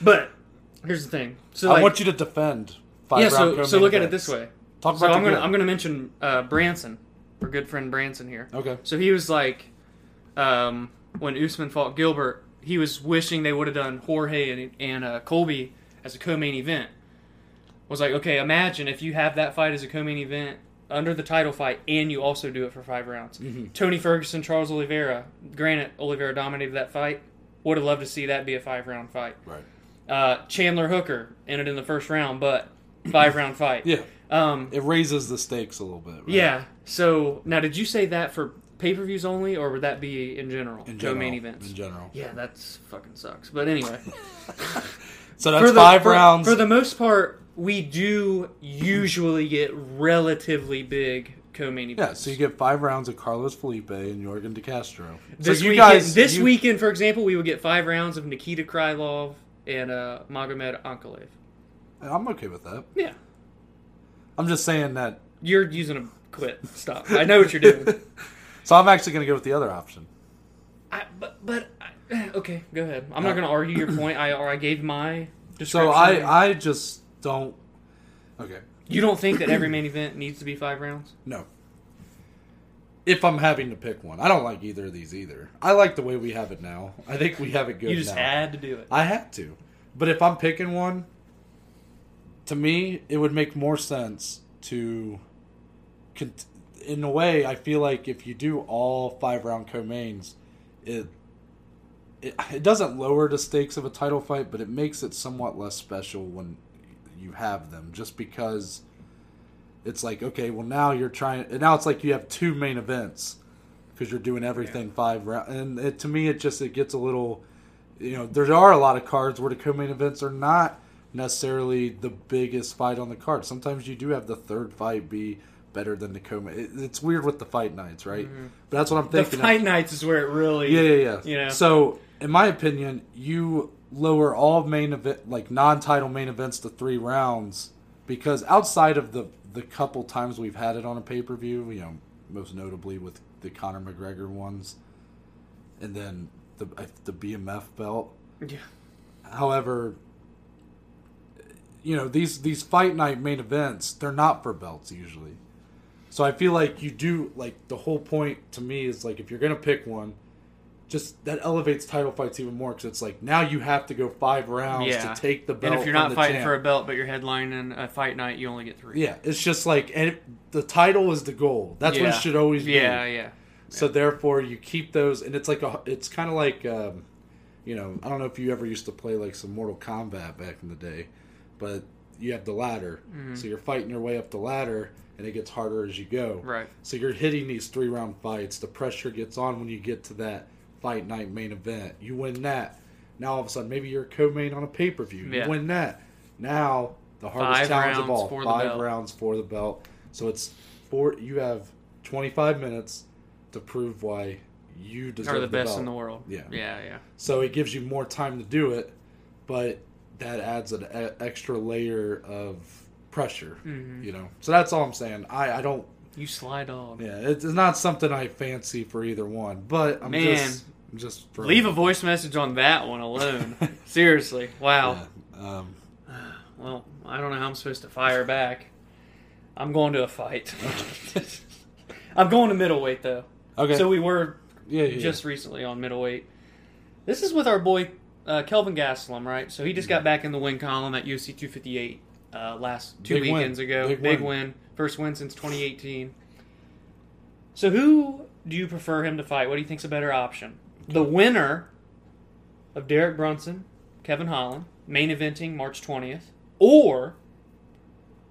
But here's the thing. So I like, want you to defend five yeah. So co-main so look at it this way. Talk So about I'm your gonna good. I'm gonna mention uh, Branson, our good friend Branson here. Okay. So he was like, um, when Usman fought Gilbert, he was wishing they would have done Jorge and, and uh, Colby as a co-main event. Was like, okay, imagine if you have that fight as a co-main event under the title fight, and you also do it for five rounds. Mhm. Tony Ferguson, Charles Oliveira. Granted, Oliveira dominated that fight. Would have loved to see that be a five-round fight. Right. Uh, Chandler Hooker ended in the first round, but five-round fight. Yeah. Um, It raises the stakes a little bit. Right? yeah. So now, did you say that for pay-per-views only, or would that be in general? In general, main events. In general. Yeah, that's fucking sucks. But anyway, So that's for the, five for- rounds. For the most part, we do usually get relatively big co-main events. yeah, so you get five rounds of Carlos Felipe and Jorgen De Castro. this so you weekend, guys, this you- weekend, for example, we would get five rounds of Nikita Krylov and uh, Magomed Ankalaev. I'm okay with that. Yeah, I'm just saying that. you're using a quit. Stop. I know what you're doing. So I'm actually going to go with the other option. I, but but I, okay, go ahead. I'm not going to argue your point. I or I gave my So. I I just don't. Okay. you don't think that every main event needs to be five rounds? No. If I'm having to pick one, I don't like either of these either. I like the way we have it now. I think we have it good You just now. had to do it. I had to. But if I'm picking one, to me, it would make more sense to. Cont- in a way, I feel like if you do all five round co-mains, it, it it doesn't lower the stakes of a title fight, but it makes it somewhat less special when you have them. Just because it's like okay, well now you're trying, and now it's like you have two main events because you're doing everything five round, and it, to me it just it gets a little you know, there are a lot of cards where the co-main events are not necessarily the biggest fight on the card. Sometimes you do have the third fight be better than the co-main. It, it's weird with the fight nights, right? But that's what I'm Mm-hmm. The thinking. fight nights is where it really. yeah, yeah, yeah. You know. So, in my opinion, you lower all main event, like non-title main events, to three rounds because outside of the the couple times we've had it on a pay-per-view, you know, most notably with the Conor McGregor ones, and then the the BMF belt. Yeah. However, you know these these fight night main events they're not for belts usually. So I feel like you do like the whole point to me is like if you're gonna pick one, just that elevates title fights even more because it's like now you have to go five rounds Yeah. to take the belt. And if you're not fighting champ. for a belt, but you're headlining a fight night, you only get three. yeah, it's just like and it, the title is the goal. That's what it should always be. Yeah, yeah. So therefore, you keep those, and it's like a, it's kind of like, um, you know, I don't know if you ever used to play like some Mortal Kombat back in the day, but you have the ladder, Mm-hmm. so you're fighting your way up the ladder, and it gets harder as you go. Right. So you're hitting these three round fights. The pressure gets on when you get to that fight night main event. You win that. Now all of a sudden, maybe you're a co-main on a pay per view. Yeah. You win that. Now the hardest Five challenge of rounds all, for the five belt. rounds for the belt. So it's four. You have 25 minutes to prove why you deserve Are the best belt. in the world. Yeah. Yeah, yeah. So it gives you more time to do it, but that adds an e- extra layer of pressure. Mhm. You know. So that's all I'm saying. I I don't. You sly dog. Yeah, it's not something I fancy for either one, but I'm Man. just I'm just Leave a voice message on that one alone. Seriously. Wow. Yeah, um, Well, I don't know how I'm supposed to fire back. I'm going to a fight. I'm going to middleweight though. okay. So we were yeah, yeah, just recently on middleweight. This is with our boy uh, Kelvin Gastelum, right? So he just got back in the win column at UFC 258 uh, last two Big win. weekends ago. Big Big, win. win. first win since 2018. So who do you prefer him to fight? What do you think's a better option? The winner of Derek Brunson, Kevin Holland, main eventing March 20th, or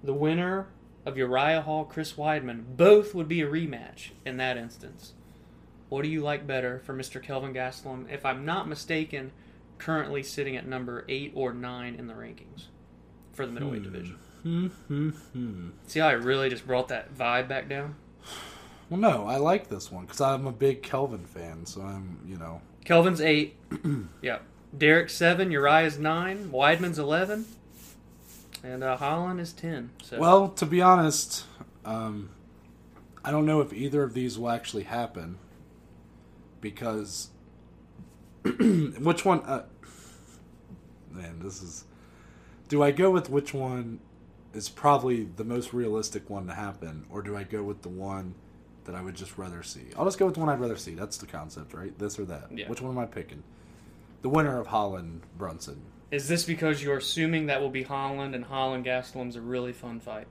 the winner of Uriah Hall, Chris Weidman. Both would be a rematch in that instance. What do you like better for Mr. Kelvin Gastelum? If I'm not mistaken, currently sitting at number eight or nine in the rankings for the middleweight division. Hmm, hmm, hmm. See how I really just brought that vibe back down? Well, no, I like this one because I'm a big Kelvin fan, so I'm you know Kelvin's eight. yep. Derek's seven. Uriah's nine. Weidman's eleven. And uh, Holland is ten. So Well, to be honest, um, I don't know if either of these will actually happen because which one? Uh, man, this is. Do I go with which one is probably the most realistic one to happen, or do I go with the one that I would just rather see? I'll just go with the one I'd rather see. That's the concept, right? This or that. Yeah. Which one am I picking? The winner of Holland Brunson. is this because you're assuming that will be Holland and Holland Gastelum's a really fun fight?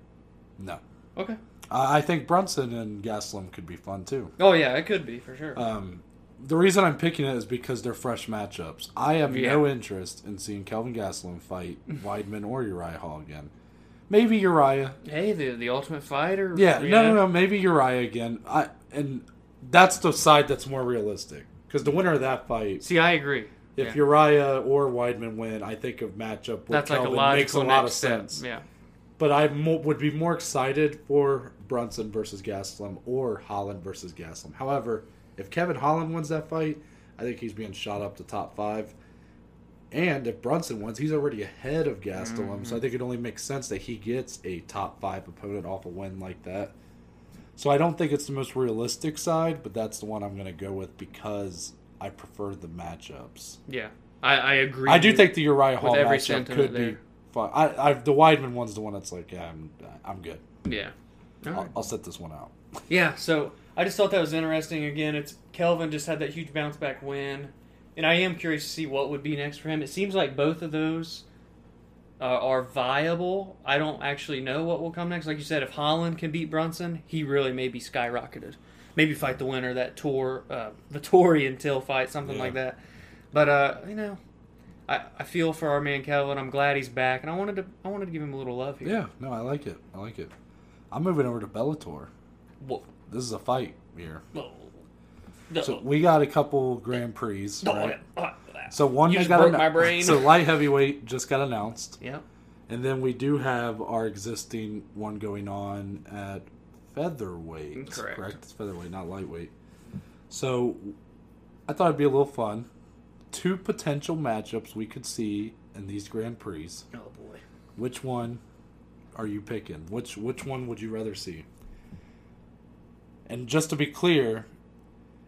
No. Okay. I I think Brunson and Gastelum could be fun too. Oh yeah, it could be for sure. Um, the reason I'm picking it is because they're fresh matchups. I have Yeah. no interest in seeing Kelvin Gastelum fight Weidman or Uriah Hall again. Maybe Uriah. hey, the the Ultimate Fighter. Yeah, you no, no, no. Maybe Uriah again. I and that's the side that's more realistic because the winner of that fight, See, I agree. if Yeah. Uriah or Weidman win, I think of matchup with That's like a makes a lot of step. sense. Yeah. But I mo- would be more excited for Brunson versus Gastelum or Holland versus Gastelum. However, if Kevin Holland wins that fight, I think he's being shot up to top five. And if Brunson wins, he's already ahead of Gastelum, so I mm-hmm. think it only makes sense that he gets a top five opponent off a win like that. So I don't think it's the most realistic side, but that's the one I'm going to go with because I prefer the matchups. Yeah, I, I agree. I do think the Uriah Hall every matchup could be fun. I, I the Weidman one's the one that's like, yeah, I'm, I'm good. Yeah. I'll, right. I'll set this one out. Yeah, so I just thought that was interesting. Again, it's Kelvin just had that huge bounce back win, and I am curious to see what would be next for him. It seems like both of those uh, are viable. I don't actually know what will come next. Like you said, if Holland can beat Brunson, he really may be skyrocketed. Maybe fight the winner that tour, uh, the Tory until fight, something Yeah. like that. But uh, you know, I, I feel for our man Kelvin. I'm glad he's back, and I wanted to I wanted to give him a little love here. Yeah, no, I like it. I like it. I'm moving over to Bellator. Whoa. This is a fight here. So we got a couple Grand Prix. Right? So one You just got broke annou- my brain. So light heavyweight just got announced, Yep. and then we do have our existing one going on at featherweight. Mm, correct. It's featherweight, not lightweight. So I thought it'd be a little fun. Two potential matchups we could see in these Grand Prix. Oh boy. Which one are you picking? Which which one would you rather see? And just to be clear,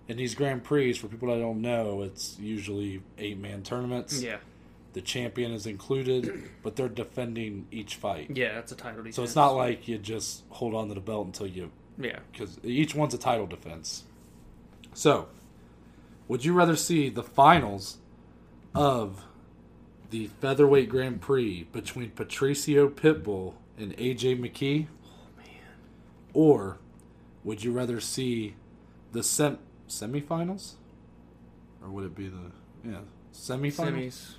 in these Grand Prix, for people that don't know, it's usually eight man tournaments. Yeah. The champion is included, but they're defending each fight. Yeah, that's a title defense. So it's not like you just hold on to the belt until you, Yeah. because each one's a title defense. So, would you rather see the finals of the featherweight Grand Prix between Patricio Pitbull and AJ McKee? Oh man. Or would you rather see the sem- semifinals? Or would it be the yeah semifinals Semis.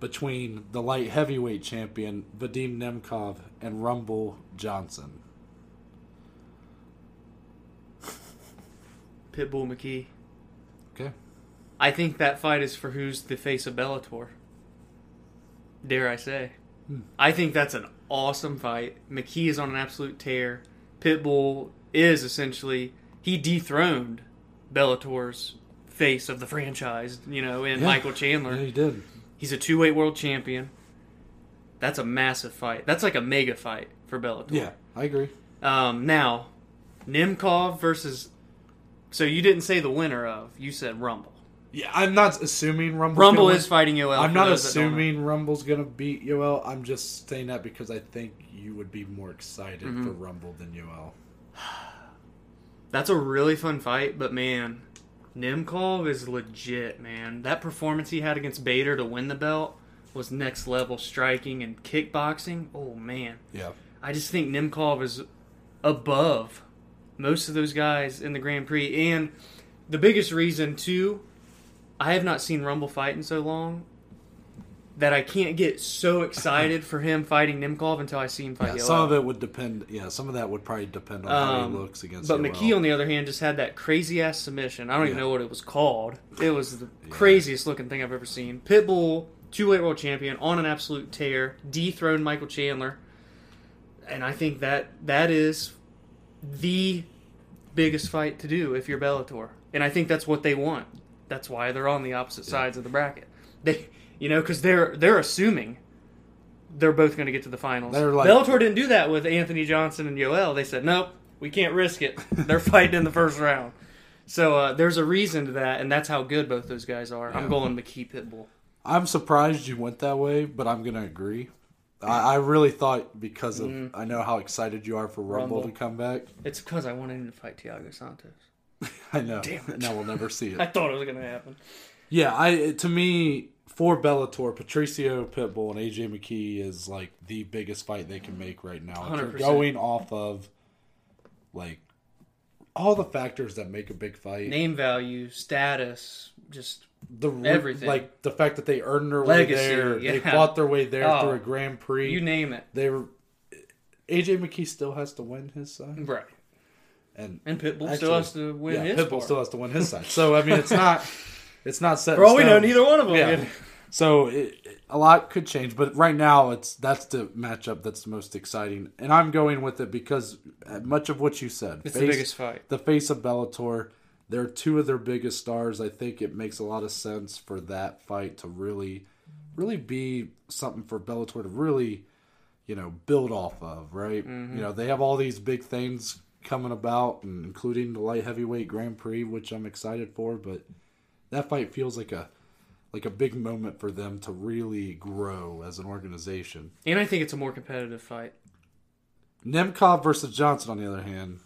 between the light heavyweight champion Vadim Nemkov and Rumble Johnson? Pitbull McKee. Okay, I think that fight is for who's the face of Bellator. Dare I say? Hmm. I think that's an awesome fight. McKee is on an absolute tear. Pitbull is essentially he dethroned Bellator's face of the franchise. You know, in Yeah. Michael Chandler. yeah, he did. He's a two weight world champion. That's a massive fight. That's like a mega fight for Bellator. Yeah, I agree. Um, now, Nemkov versus. So you didn't say the winner of. You said Rumble. Yeah, I'm not assuming Rumble. Rumble is fighting Yoel. I'm not those that don't know. assuming Rumble's gonna beat Yoel. I'm just saying that because I think you would be more excited Mm-hmm. for Rumble than Yoel. That's a really fun fight, but man, Nemkov is legit, man. That performance he had against Bader to win the belt was next level striking and kickboxing. Oh man. Yeah, I just think Nemkov is above most of those guys in the Grand Prix. And the biggest reason, too, I have not seen Rumble fight in so long that I can't get so excited for him fighting Nemkov until I see him fight yeah some of it would depend. Yeah, some of that would probably depend on how Um, he looks against. Him. But Yoel. McKee, on the other hand, just had that crazy ass submission. I don't even know what it was called. It was the craziest looking thing I've ever seen. Pitbull, two weight world champion, on an absolute tear, dethroned Michael Chandler, and I think that that is the biggest fight to do if you're Bellator, and I think that's what they want. That's why they're on the opposite sides of the bracket. They, you know, because they're they're assuming they're both going to get to the finals. They're like- Bellator didn't do that with Anthony Johnson and Yoel. They said, nope, we can't risk it. They're fighting in the first round. So uh, there's a reason to that, and that's how good both those guys are. I'm Yeah. going McKee Pitbull. I'm surprised you went that way, but I'm gonna agree. I, I really thought because of I know how excited you are for Rumble, Rumble. to come back. It's because I wanted him to fight Thiago Santos. I know. Damn it. Now we'll never see it. I thought it was going to happen. Yeah, I to me for Bellator, Patricio Pitbull and AJ McKee is like the biggest fight they can make right now. If you're going off of like all the factors that make a big fight. Name value, status, just the everything. like the fact that they earned their Legacy, way there, they fought their way there Oh. through a oh, Grand Prix. you name it. they were AJ McKee still has to win his side, Right. and And Pitbull Actually, still has to win yeah, Pitbull part. still has to win his side. So I mean, it's not it's not set. For all we know, neither one of them. Yeah. So it, it- a lot could change, but right now it's that's the matchup that's the most exciting, and I'm going with it because uh, much of what you said, It's the face- biggest fight. the face of Bellator, They're two of their biggest stars. I think it makes a lot of sense for that fight to really, really be something for Bellator to really, you know, build off of. Right? Mm-hmm. You know, they have all these big things coming about, and including the light heavyweight Grand Prix, which I'm excited for. But that fight feels like a like a big moment for them to really grow as an organization. And I think it's a more competitive fight. Nemkov versus Johnson, on the other hand,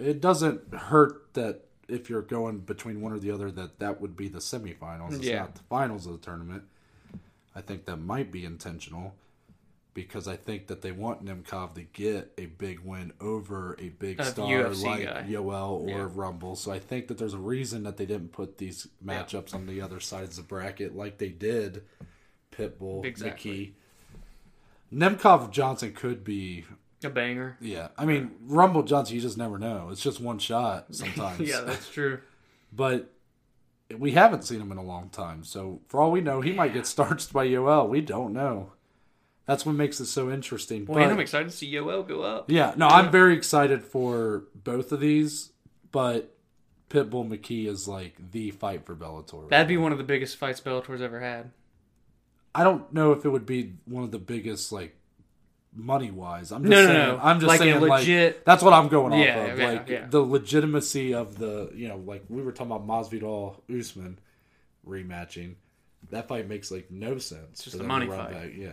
it doesn't hurt that if you're going between one or the other, that that would be the semifinals. It's Yeah. not the finals of the tournament. I think that might be intentional because I think that they want Nemkov to get a big win over a big A star UFC like guy. Yoel or Yeah. Rumble. So I think that there's a reason that they didn't put these matchups on the other sides of the bracket like they did Pitbull, Exactly. McKee. Nemkov Johnson could be A banger. yeah, I mean Rumble Johnson, you just never know. It's just one shot sometimes. yeah, that's true. but we haven't seen him in a long time. So for all we know, he might get starched by Yoel. We don't know. That's what makes it so interesting. Well, but, and I'm excited to see Yoel go up. yeah, no, I'm very excited for both of these. But Pitbull McKee is like the fight for Bellator. That'd be one of the biggest fights Bellator's ever had. I don't know if it would be one of the biggest like money wise. I'm just No, no, saying, no. I'm just Like saying legit- like that's what I'm going Yeah, off of. yeah, like yeah. the legitimacy of the you know, like we were talking about Masvidal Usman rematching. That fight makes like no sense. just for a money fight. Back. Yeah.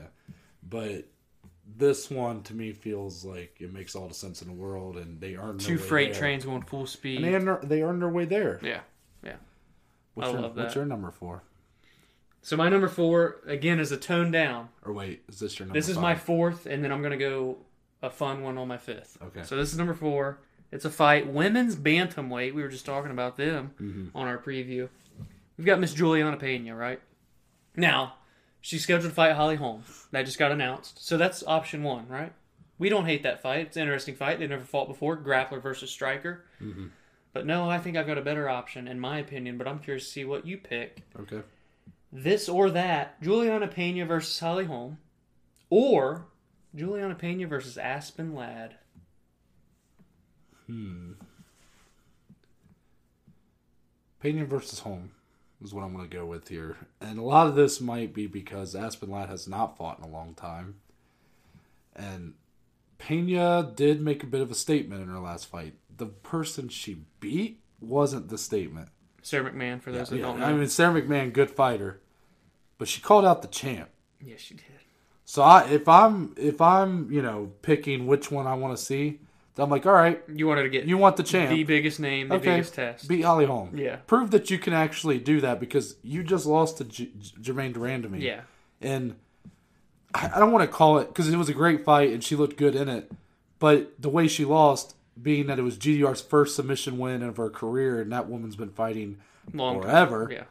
But this one to me feels like it makes all the sense in the world and they earned Two their way freight there. trains going full speed. And they earned, they earned their way there. yeah, yeah. What's I your, love What's your number four? So my number four again is a tone down. Or wait, is this your number? This is my fourth, and then I'm gonna go a fun one on my fifth. Okay. So this is number four. It's a fight, women's bantamweight. We were just talking about them Mm-hmm. on our preview. We've got Miss Juliana Pena, right? Now, she's scheduled to fight Holly Holm. That just got announced. So that's option one, right? We don't hate that fight. It's an interesting fight. They never fought before. Grappler versus striker. Mm-hmm. But no, I think I've got a better option, in my opinion. But I'm curious to see what you pick. Okay. This or that. Juliana Pena versus Holly Holm. Or Juliana Pena versus Aspen Ladd. Hmm. Pena versus Holm is what I'm going to go with here. And a lot of this might be because Aspen Ladd has not fought in a long time. And Pena did make a bit of a statement in her last fight. The person she beat wasn't the statement. Sara McMann, for those that Yeah, don't know. I mean, Sara McMann, good fighter, but she called out the champ. yes, she did. So I, if I'm if I'm you know picking which one I want to see, I'm like, all right, You wanted to get you want the champ. the biggest name, the Okay, biggest test. beat Holly Holm. Yeah. Prove that you can actually do that because you just lost to J- J- Germaine de Randamie to me. yeah. And I, I don't want to call it because it was a great fight and she looked good in it. But the way she lost, being that it was GDR's first submission win of her career, and that woman's been fighting Long forever. Yeah.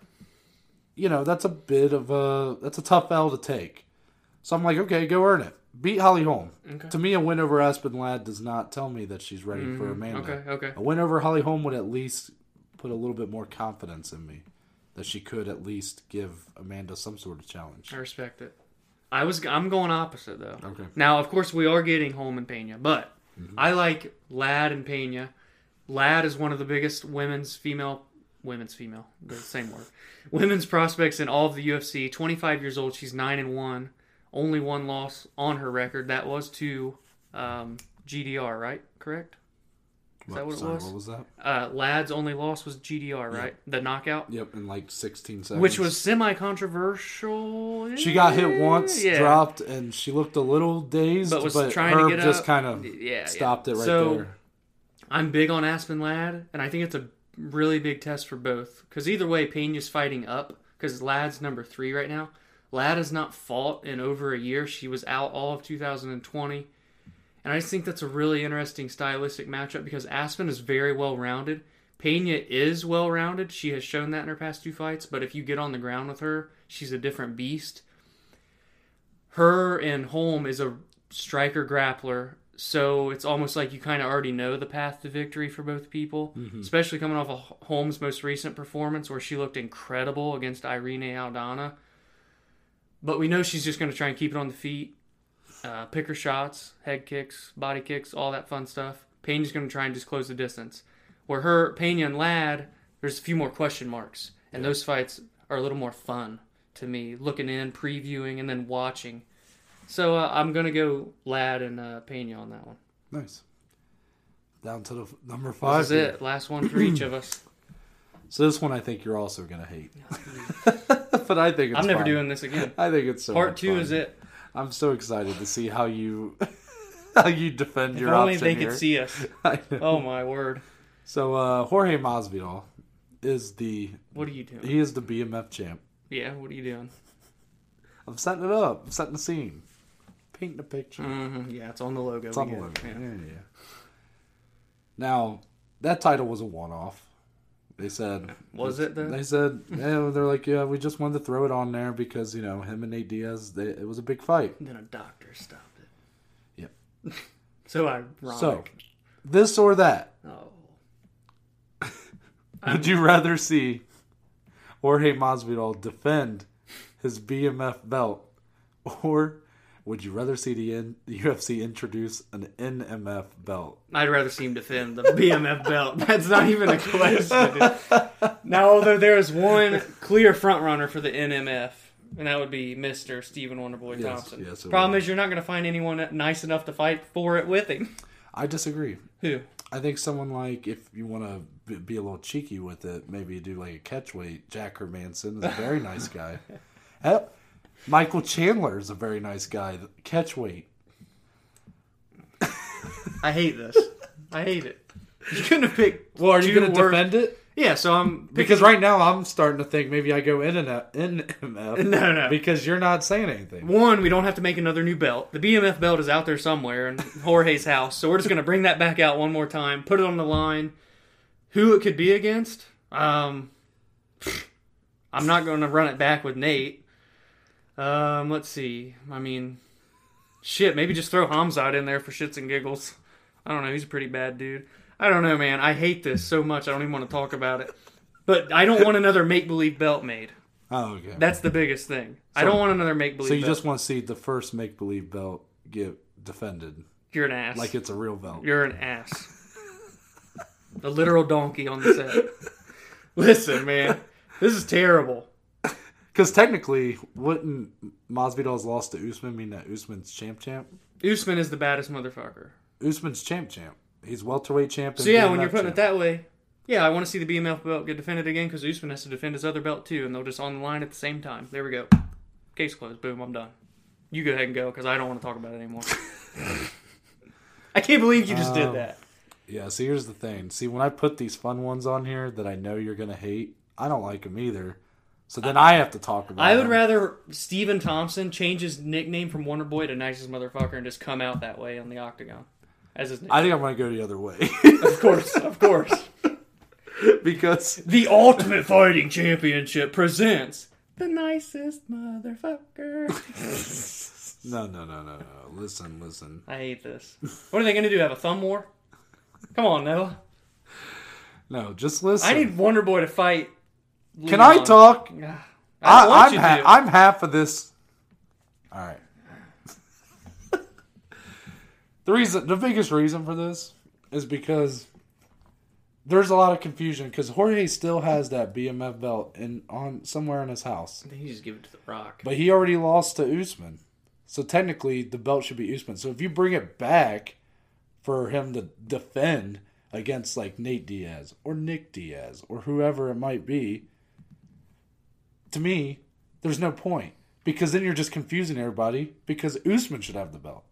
You know, that's a bit of a that's a tough L to take. So I'm like, okay, go earn it. Beat Holly Holm. Okay. To me, a win over Aspen Ladd does not tell me that she's ready for Amanda. Mm-hmm. Okay, okay. A win over Holly Holm would at least put a little bit more confidence in me that she could at least give Amanda some sort of challenge. I respect it. I was I'm going opposite though. Okay. Now, of course, we are getting Holm and Pena, but I like Ladd and Pena. Ladd is one of the biggest women's female women's female the same word women's prospects in all of the UFC. 25 years old. She's nine and one. Only one loss on her record. That was to um, GDR, right? Correct. Is that what it sorry, was? What was that? Uh, Ladd's only loss was GDR, right? The knockout, Yep, in like 16 seconds. which was semi-controversial. She got hit once, Yeah. dropped, and she looked a little dazed, But but, was trying to Herb get just up. kind of Yeah, stopped yeah. it right So, there. I'm big on Aspen Ladd, and I think it's a really big test for both. Because either way, Pena's fighting up. Because Ladd's number three right now. Ladd has not fought in over a year. She was out all of 2020. And I just think that's a really interesting stylistic matchup because Aspen is very well rounded. Pena is well rounded. She has shown that in her past two fights. But if you get on the ground with her, she's a different beast. Her and Holm is a striker grappler. So it's almost like you kind of already know the path to victory for both people, mm-hmm. especially coming off of Holm's most recent performance where she looked incredible against Irene Aldana. But we know she's just going to try and keep it on the feet, uh, pick her shots, head kicks, body kicks, all that fun stuff. Pena's going to try and just close the distance. Where her Pena and Ladd, there's a few more question marks, and those fights are a little more fun to me. Looking in, previewing, and then watching. So uh, I'm gonna go Ladd and uh, Pena on that one. Nice. Down to the f- number This five. is here. it. Last one for each of us. So this one I think you're also gonna hate, but I think it's I'm never fine. doing this again. I think it's so Part much two fun. is it. I'm so excited to see how you how you defend If your only option they here. could see us. Oh my word! So uh, Jorge Masvidal is the What are you doing? he is the BMF champ. Yeah, what are you doing? I'm setting it up. I'm setting the scene, painting a picture. hmm Yeah, it's on the logo. It's on the logo. Yeah. Yeah. yeah, Now that title was a one-off. They said Was it though? They said yeah. They're like yeah. We just wanted to throw it on there because you know him and Nate Diaz. They, it was a big fight. Then a doctor stopped it. Yep. so ironic. So this or that. oh, Would you rather see Jorge Masvidal defend his BMF belt, or would you rather see the, N- the UFC introduce an NMF belt? I'd rather see him defend the BMF belt. That's not even a question. now, although there is one clear front runner for the NMF, and that would be Mister Stephen Wonderboy Thompson. yes, Problem is, you're not going to find anyone nice enough to fight for it with him. I disagree. Who? I think someone like if you want to be a little cheeky with it, maybe do like a catchweight. Jack Hermansson is a very nice guy. Hell, Michael Chandler is a very nice guy. Catchweight. I hate this. I hate it. You couldn't have picked. Well, are you going to defend it? Yeah, so I'm Because right now I'm starting to think maybe I go in and out, NMF. No, no. Because you're not saying anything. One, we don't have to make another new belt. The BMF belt is out there somewhere in Jorge's house, so we're just gonna bring that back out one more time, put it on the line. Who it could be against? Um, I'm not gonna run it back with Nate. Um, let's see. I mean, shit, maybe just throw Khamzat in there for shits and giggles. I don't know. He's a pretty bad dude. I don't know, man. I hate this so much. I don't even want to talk about it. But I don't want another make believe belt made. Oh, okay. That's the biggest thing. I don't want another make believe. so you belt. just want to see the first make believe belt get defended You're an ass. like it's a real belt. You're an ass. a literal donkey on the set. Listen, man, this is terrible. Because technically, wouldn't Masvidal's loss to Usman mean that Usman's champ champ? Usman is the baddest motherfucker. Usman's champ champ. He's welterweight champ. and So yeah, when you're putting champ. it that way, yeah, I want to see the BMF belt get defended again because Usman has to defend his other belt too, and they'll just on the line at the same time. There we go. Case closed. Boom. I'm done. You go ahead and go because I don't want to talk about it anymore. I can't believe you just did Um, that. Yeah, So here's the thing. See, when I put these fun ones on here that I know you're going to hate, I don't like them either. So then I have to talk about I would them. rather Stephen Thompson change his nickname from Wonder Boy to Nicest Motherfucker and just come out that way on the octagon as his name. I think I'm going to go the other way. of course, of course. because The Ultimate Fighting Championship presents the nicest motherfucker. no, no, no, no, no. Listen, listen. I hate this. What are they going to do? Have a thumb war? Come on, Noah. No, just listen. I need Wonder Boy to fight. Can I talk? I, I'm, ha- I'm half of this. All right. the reason, the biggest reason for this is because there's a lot of confusion because Jorge still has that BMF belt in on somewhere in his house, I think you just give it to the Rock. but he already lost to Usman, so technically the belt should be Usman. So if you bring it back for him to defend against like Nate Diaz or Nick Diaz or whoever it might be, to me, there's no point because then you're just confusing everybody because Usman should have the belt.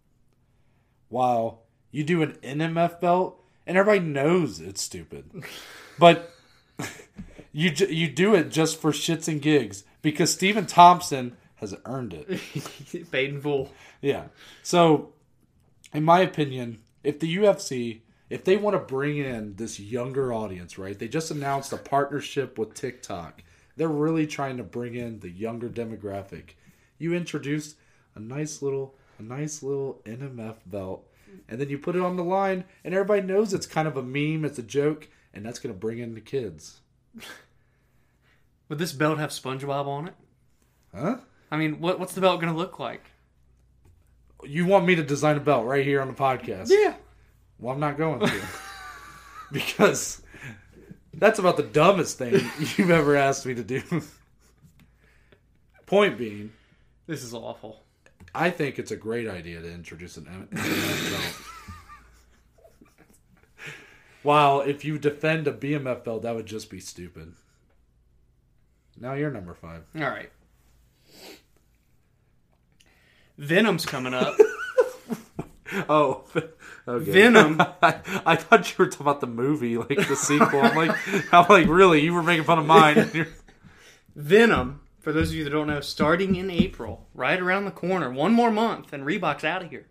While you do an NMF belt and everybody knows it's stupid. but you you do it just for shits and gigs because Stephen Thompson has earned it. Paid in full. Yeah. So, in my opinion, if the UFC, if they want to bring in this younger audience, right? They just announced a partnership with TikTok. They're really trying to bring in the younger demographic. You introduce a nice little, a nice little NMF belt, and then you put it on the line, and everybody knows it's kind of a meme, it's a joke, and that's going to bring in the kids. Would this belt have SpongeBob on it? Huh? I mean, what what's the belt going to look like? You want me to design a belt right here on the podcast? Yeah. Well, I'm not going to. because That's about the dumbest thing you've ever asked me to do. Point being, This is awful. I think it's a great idea to introduce an M- belt. While if you defend a BMF belt, that would just be stupid. Now you're number five. All right. Venum's coming up. Oh, okay. Venom. I, I thought you were talking about the movie, like the sequel. I'm like, I'm like, really? You were making fun of mine. Venum, for those of you that don't know, starting in April, right around the corner, one more month, and Reebok's out of here.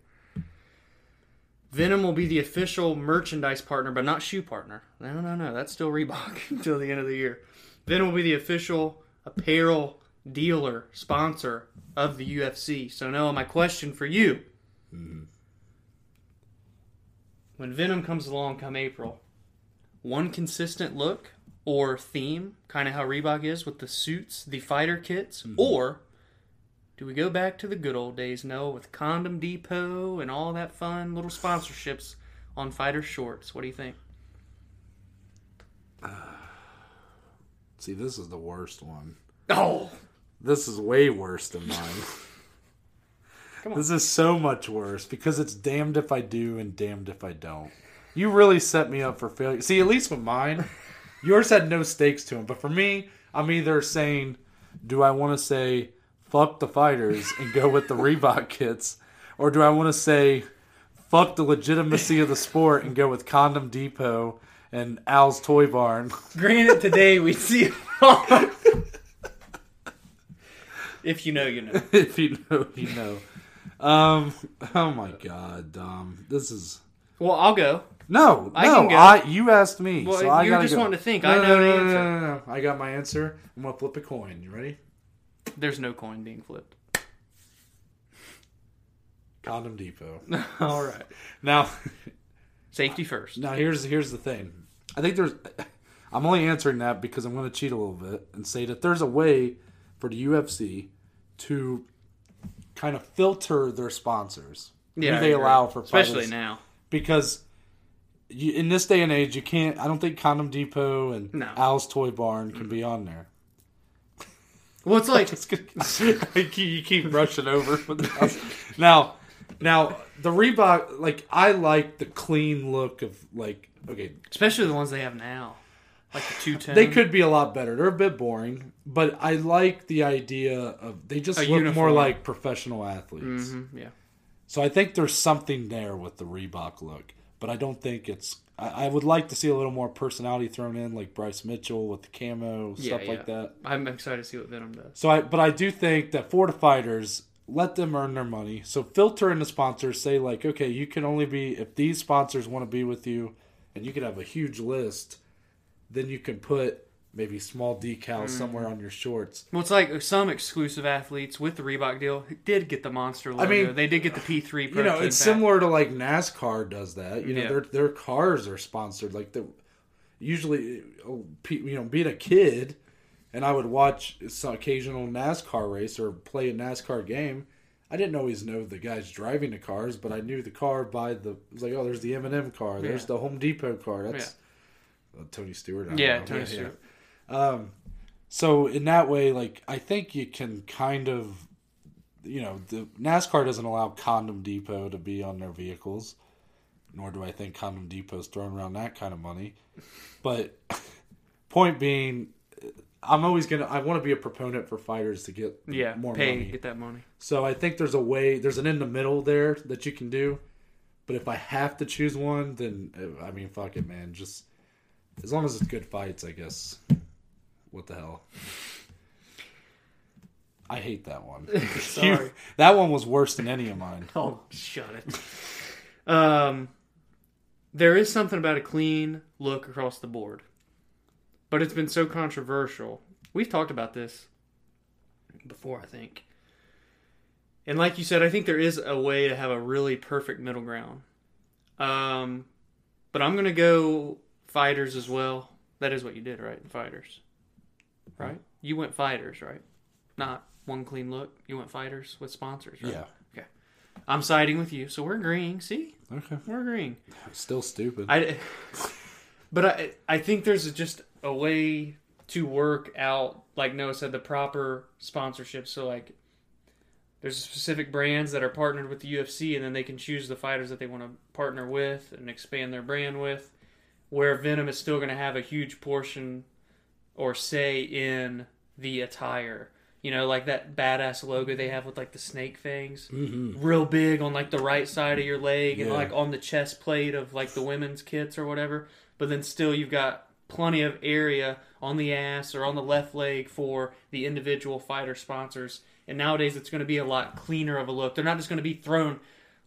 Venum will be the official merchandise partner, but not shoe partner. No, no, no. That's still Reebok until the end of the year. Venum will be the official apparel dealer, sponsor of the UFC. So, Noah, my question for you mm-hmm. When Venum comes along come April, one consistent look or theme, kind of how Reebok is with the suits, the fighter kits, mm-hmm. or do we go back to the good old days, no, with Condom Depot and all that fun little sponsorships on fighter shorts? What do you think? See, this is the worst one. Oh, This is way worse than mine. This is so much worse because it's damned if I do and damned if I don't. You really set me up for failure. See, at least with mine, yours had no stakes to them. But for me, I'm either saying, do I want to say fuck the fighters and go with the Reebok kits, or do I want to say fuck the legitimacy of the sport and go with Condom Depot and Al's Toy Barn? granted, today we see. if you know, you know. if you know, you know. Um. Oh my God, Dom. This is Well, I'll go. no, I no. can go. I you asked me, Well, so I you're just go. wanting to think. No, I know no, the no. No, no, no, I got my answer. I'm gonna flip a coin. You ready? There's no coin being flipped. Condom Depot. All right. now, Safety first. now here's here's the thing. I think there's. I'm only answering that because I'm going to cheat a little bit and say that there's a way for the UFC to kind of filter their sponsors. Yeah, who they allow for especially now. because you, in this day and age, you can't. I don't think Condom Depot and No. Al's Toy Barn can be on there. Well, it's like you keep rushing over now. Now the Reebok, like I like the clean look of like okay, especially the ones they have now, like the two ten. they could be a lot better. They're a bit boring, but I like the idea of they just A look more uniform. like professional athletes. hmm yeah. So I think there's something there with the Reebok look, but I don't think it's. I, I would like to see a little more personality thrown in, like Bryce Mitchell with the camo Yeah, stuff yeah. like that. I'm excited to see what Venum does. So I, but I do think that for the fighters, let them earn their money. So filter in the sponsors. Say like, okay, you can only be if these sponsors want to be with you, and you can have a huge list. Then you can put maybe small decals Mm. somewhere on your shorts. Well, it's like some exclusive athletes with the Reebok deal did get the monster logo. I mean, they did get the P3. You know, it's pack. similar to like NASCAR does that. You know, Yeah. their their cars are sponsored. Like the usually, oh, you know, being a kid, and I would watch some occasional NASCAR race or play a NASCAR game. I didn't always know the guys driving the cars, but I knew the car by the. It was like, oh, there's the M and m car. There's Yeah. the Home Depot car. That's uh, Tony Stewart. I don't Yeah, know. Tony Stewart. Um, so in that way, like I think you can kind of, you know, the NASCAR doesn't allow Condom Depot to be on their vehicles, nor do I think Condom Depot's throwing around that kind of money. But point being, I'm always gonna. I want to be a proponent for fighters to get Yeah, more pay money. get that money. So I think there's a way. There's an in the middle there that you can do. But if I have to choose one, then uh, I mean, fuck it, man. Just as long as it's good fights, I guess. What the hell? I hate that one. Sorry. that one was worse than any of mine. Oh, shut it. Um, there is something about a clean look across the board, but it's been so controversial. We've talked about this before, I think. And like you said, I think there is a way to have a really perfect middle ground. Um, but I'm gonna go fighters as well. That is what you did, right? Fighters, right? You went fighters, right? Not one clean look. You went fighters with sponsors, right? Yeah. Okay. I'm siding with you, so we're agreeing. See, Okay. we're agreeing. Still stupid. I, but I, I think there's just a way to work out, like Noah said, the proper sponsorship. So like, there's specific brands that are partnered with the UFC, and then they can choose the fighters that they want to partner with and expand their brand with. Where Venum is still going to have a huge portion or say in the attire. You know, like that badass logo they have with like the snake fangs, Mm-hmm. real big on like the right side of your leg and Yeah. like on the chest plate of like the women's kits or whatever. But then still, you've got plenty of area on the ass or on the left leg for the individual fighter sponsors. And nowadays, it's going to be a lot cleaner of a look. They're not just going to be thrown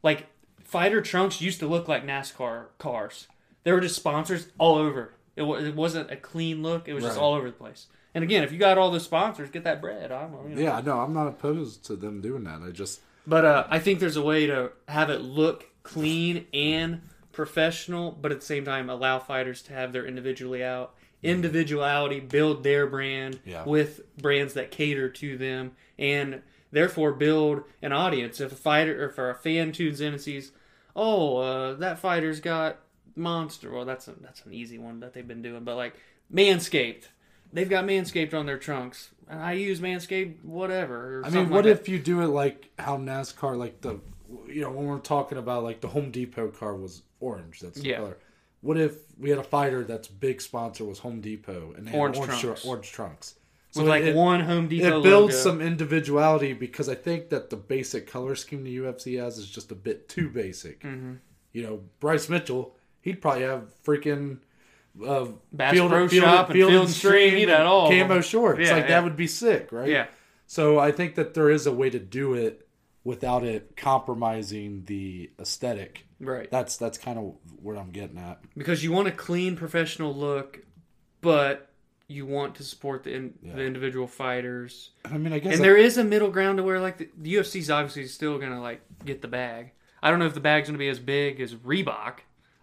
like fighter trunks used to look like NASCAR cars. They were just sponsors all over. It, wa- it wasn't a clean look. It was just Right. all over the place. And again, if you got all the sponsors, get that bread. I'm, you know. Yeah, no, I'm not opposed to them doing that. I just But uh, I think there's a way to have it look clean and professional, but at the same time allow fighters to have their individually out individuality, build their brand Yeah. with brands that cater to them, and therefore build an audience. If a fighter or if a fan tunes in and sees, oh, uh, that fighter's got monster. Well, that's a, that's an easy one that they've been doing, but like Manscaped. They've got Manscaped on their trunks, and I use Manscaped, whatever. I mean, what like that. if you do it like how NASCAR, like the, you know, when we're talking about like the Home Depot car was orange. That's the Yeah. color. What if we had a fighter that's big sponsor was Home Depot and Orange orange, trunks. orange trunks? with like it, one Home Depot it builds logo. some individuality because I think that the basic color scheme the UFC has is just a bit too basic. Mm-hmm. You know, Bryce Mitchell, he'd probably have freaking uh, Bass Pro Shop and Field and Stream, he'd all camo shorts. Yeah, like yeah. that would be sick, right? Yeah, So I think that there is a way to do it without it compromising the aesthetic. right. That's that's kind of what I'm getting at. Because you want a clean, professional look, but you want to support the in, Yeah. the individual fighters. I mean, I guess And I- there is a middle ground to where like the, the UFC's obviously still gonna like get the bag. I don't know if the bag's gonna be as big as Reebok.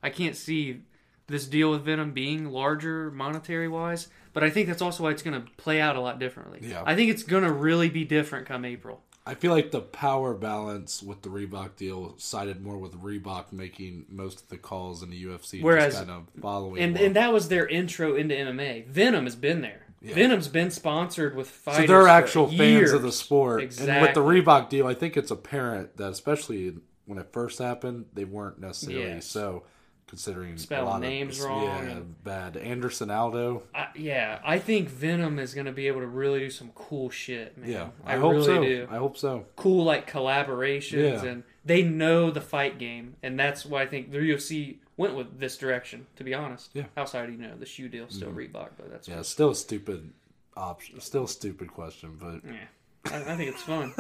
I can't see this deal with Venum being larger monetary wise, but I think that's also why it's gonna play out a lot differently. Yeah. I think it's gonna really be different come April. I feel like the power balance with the Reebok deal sided more with Reebok making most of the calls in the UFC, Whereas- just kind of following. And and that was their intro into MMA. Venum has been there. Yeah. Venum's been sponsored with fighters. so they're actual fans years. of the sport. And with the Exactly. Reebok deal, I think it's apparent that especially when it first happened, they weren't necessarily Yes. so. Considering Spelling a lot names of, wrong yeah, and- bad. Anderson Aldo, I, yeah, I think Venum is going to be able to really do some cool shit, man. yeah, I, I, hope really so. do. I hope so. Cool like collaborations, Yeah. and they know the fight game, and that's why I think the UFC went with this direction. To be honest, Yeah. Mm-hmm. outside you know the shoe deal, still Reebok, but that's Yeah, still a stupid option. Still a stupid question, but Yeah, I, I think it's fun.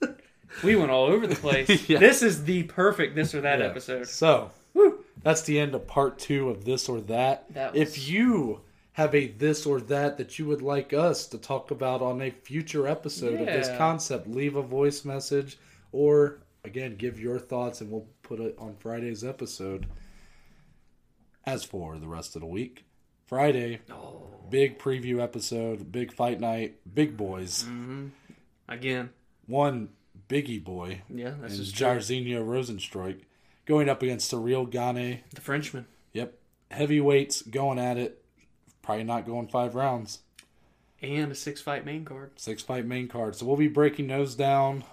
we went all over the place. Yeah. This is the perfect this or that Yeah. episode. So that's the end of part two of this or that. That was- If you have a this or that that you would like us to talk about on a future episode of this concept, leave a voice message or again give your thoughts and we'll put it on Friday's episode. As for the rest of the week, Friday, Oh, big preview episode, big fight night, big boys. Mm-hmm. again, One biggie boy yeah, is true. Jairzinho Rozenstruik going up against the real Gane. the Frenchman. Yep. Heavyweights going at it. Probably not going five rounds. And a six fight main card. Six fight main card. So we'll be breaking those down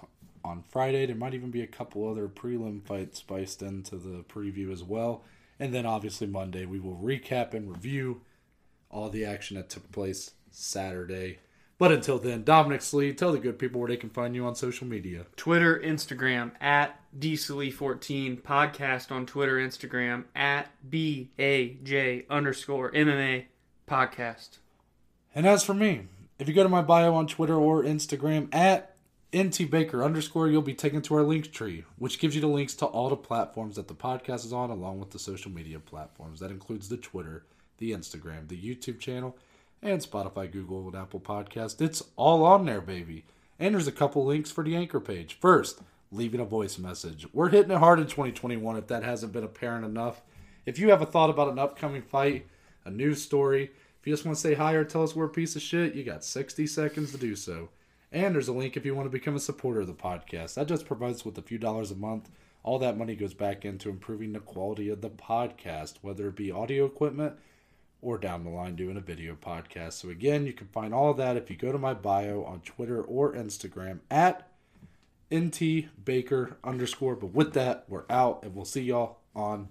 on Friday. There might even be a couple other prelim fights spiced into the preview as well. And then obviously Monday we will recap and review all the action that took place Saturday. But until then, Dominic Slee, tell the good people where they can find you on social media. Twitter, Instagram at DCLE14, podcast on Twitter, Instagram at BAJ underscore MMA podcast. And as for me, if you go to my bio on Twitter or Instagram at ntbaker underscore, you'll be taken to our link tree, which gives you the links to all the platforms that the podcast is on, along with the social media platforms. That includes the Twitter, the Instagram, the YouTube channel, and Spotify, Google, and Apple Podcast. It's all on there, baby. And there's a couple links for the anchor page. First, leaving a voice message. We're hitting it hard in 2021 if that hasn't been apparent enough. If you have a thought about an upcoming fight, a news story, if you just want to say hi or tell us we're a piece of shit, you got 60 seconds to do so. And there's a link if you want to become a supporter of the podcast. That just provides with a few dollars a month. All that money goes back into improving the quality of the podcast, whether it be audio equipment or down the line doing a video podcast. So again, you can find all that if you go to my bio on Twitter or Instagram at Nt baker underscore. But with that, we're out and we'll see y'all on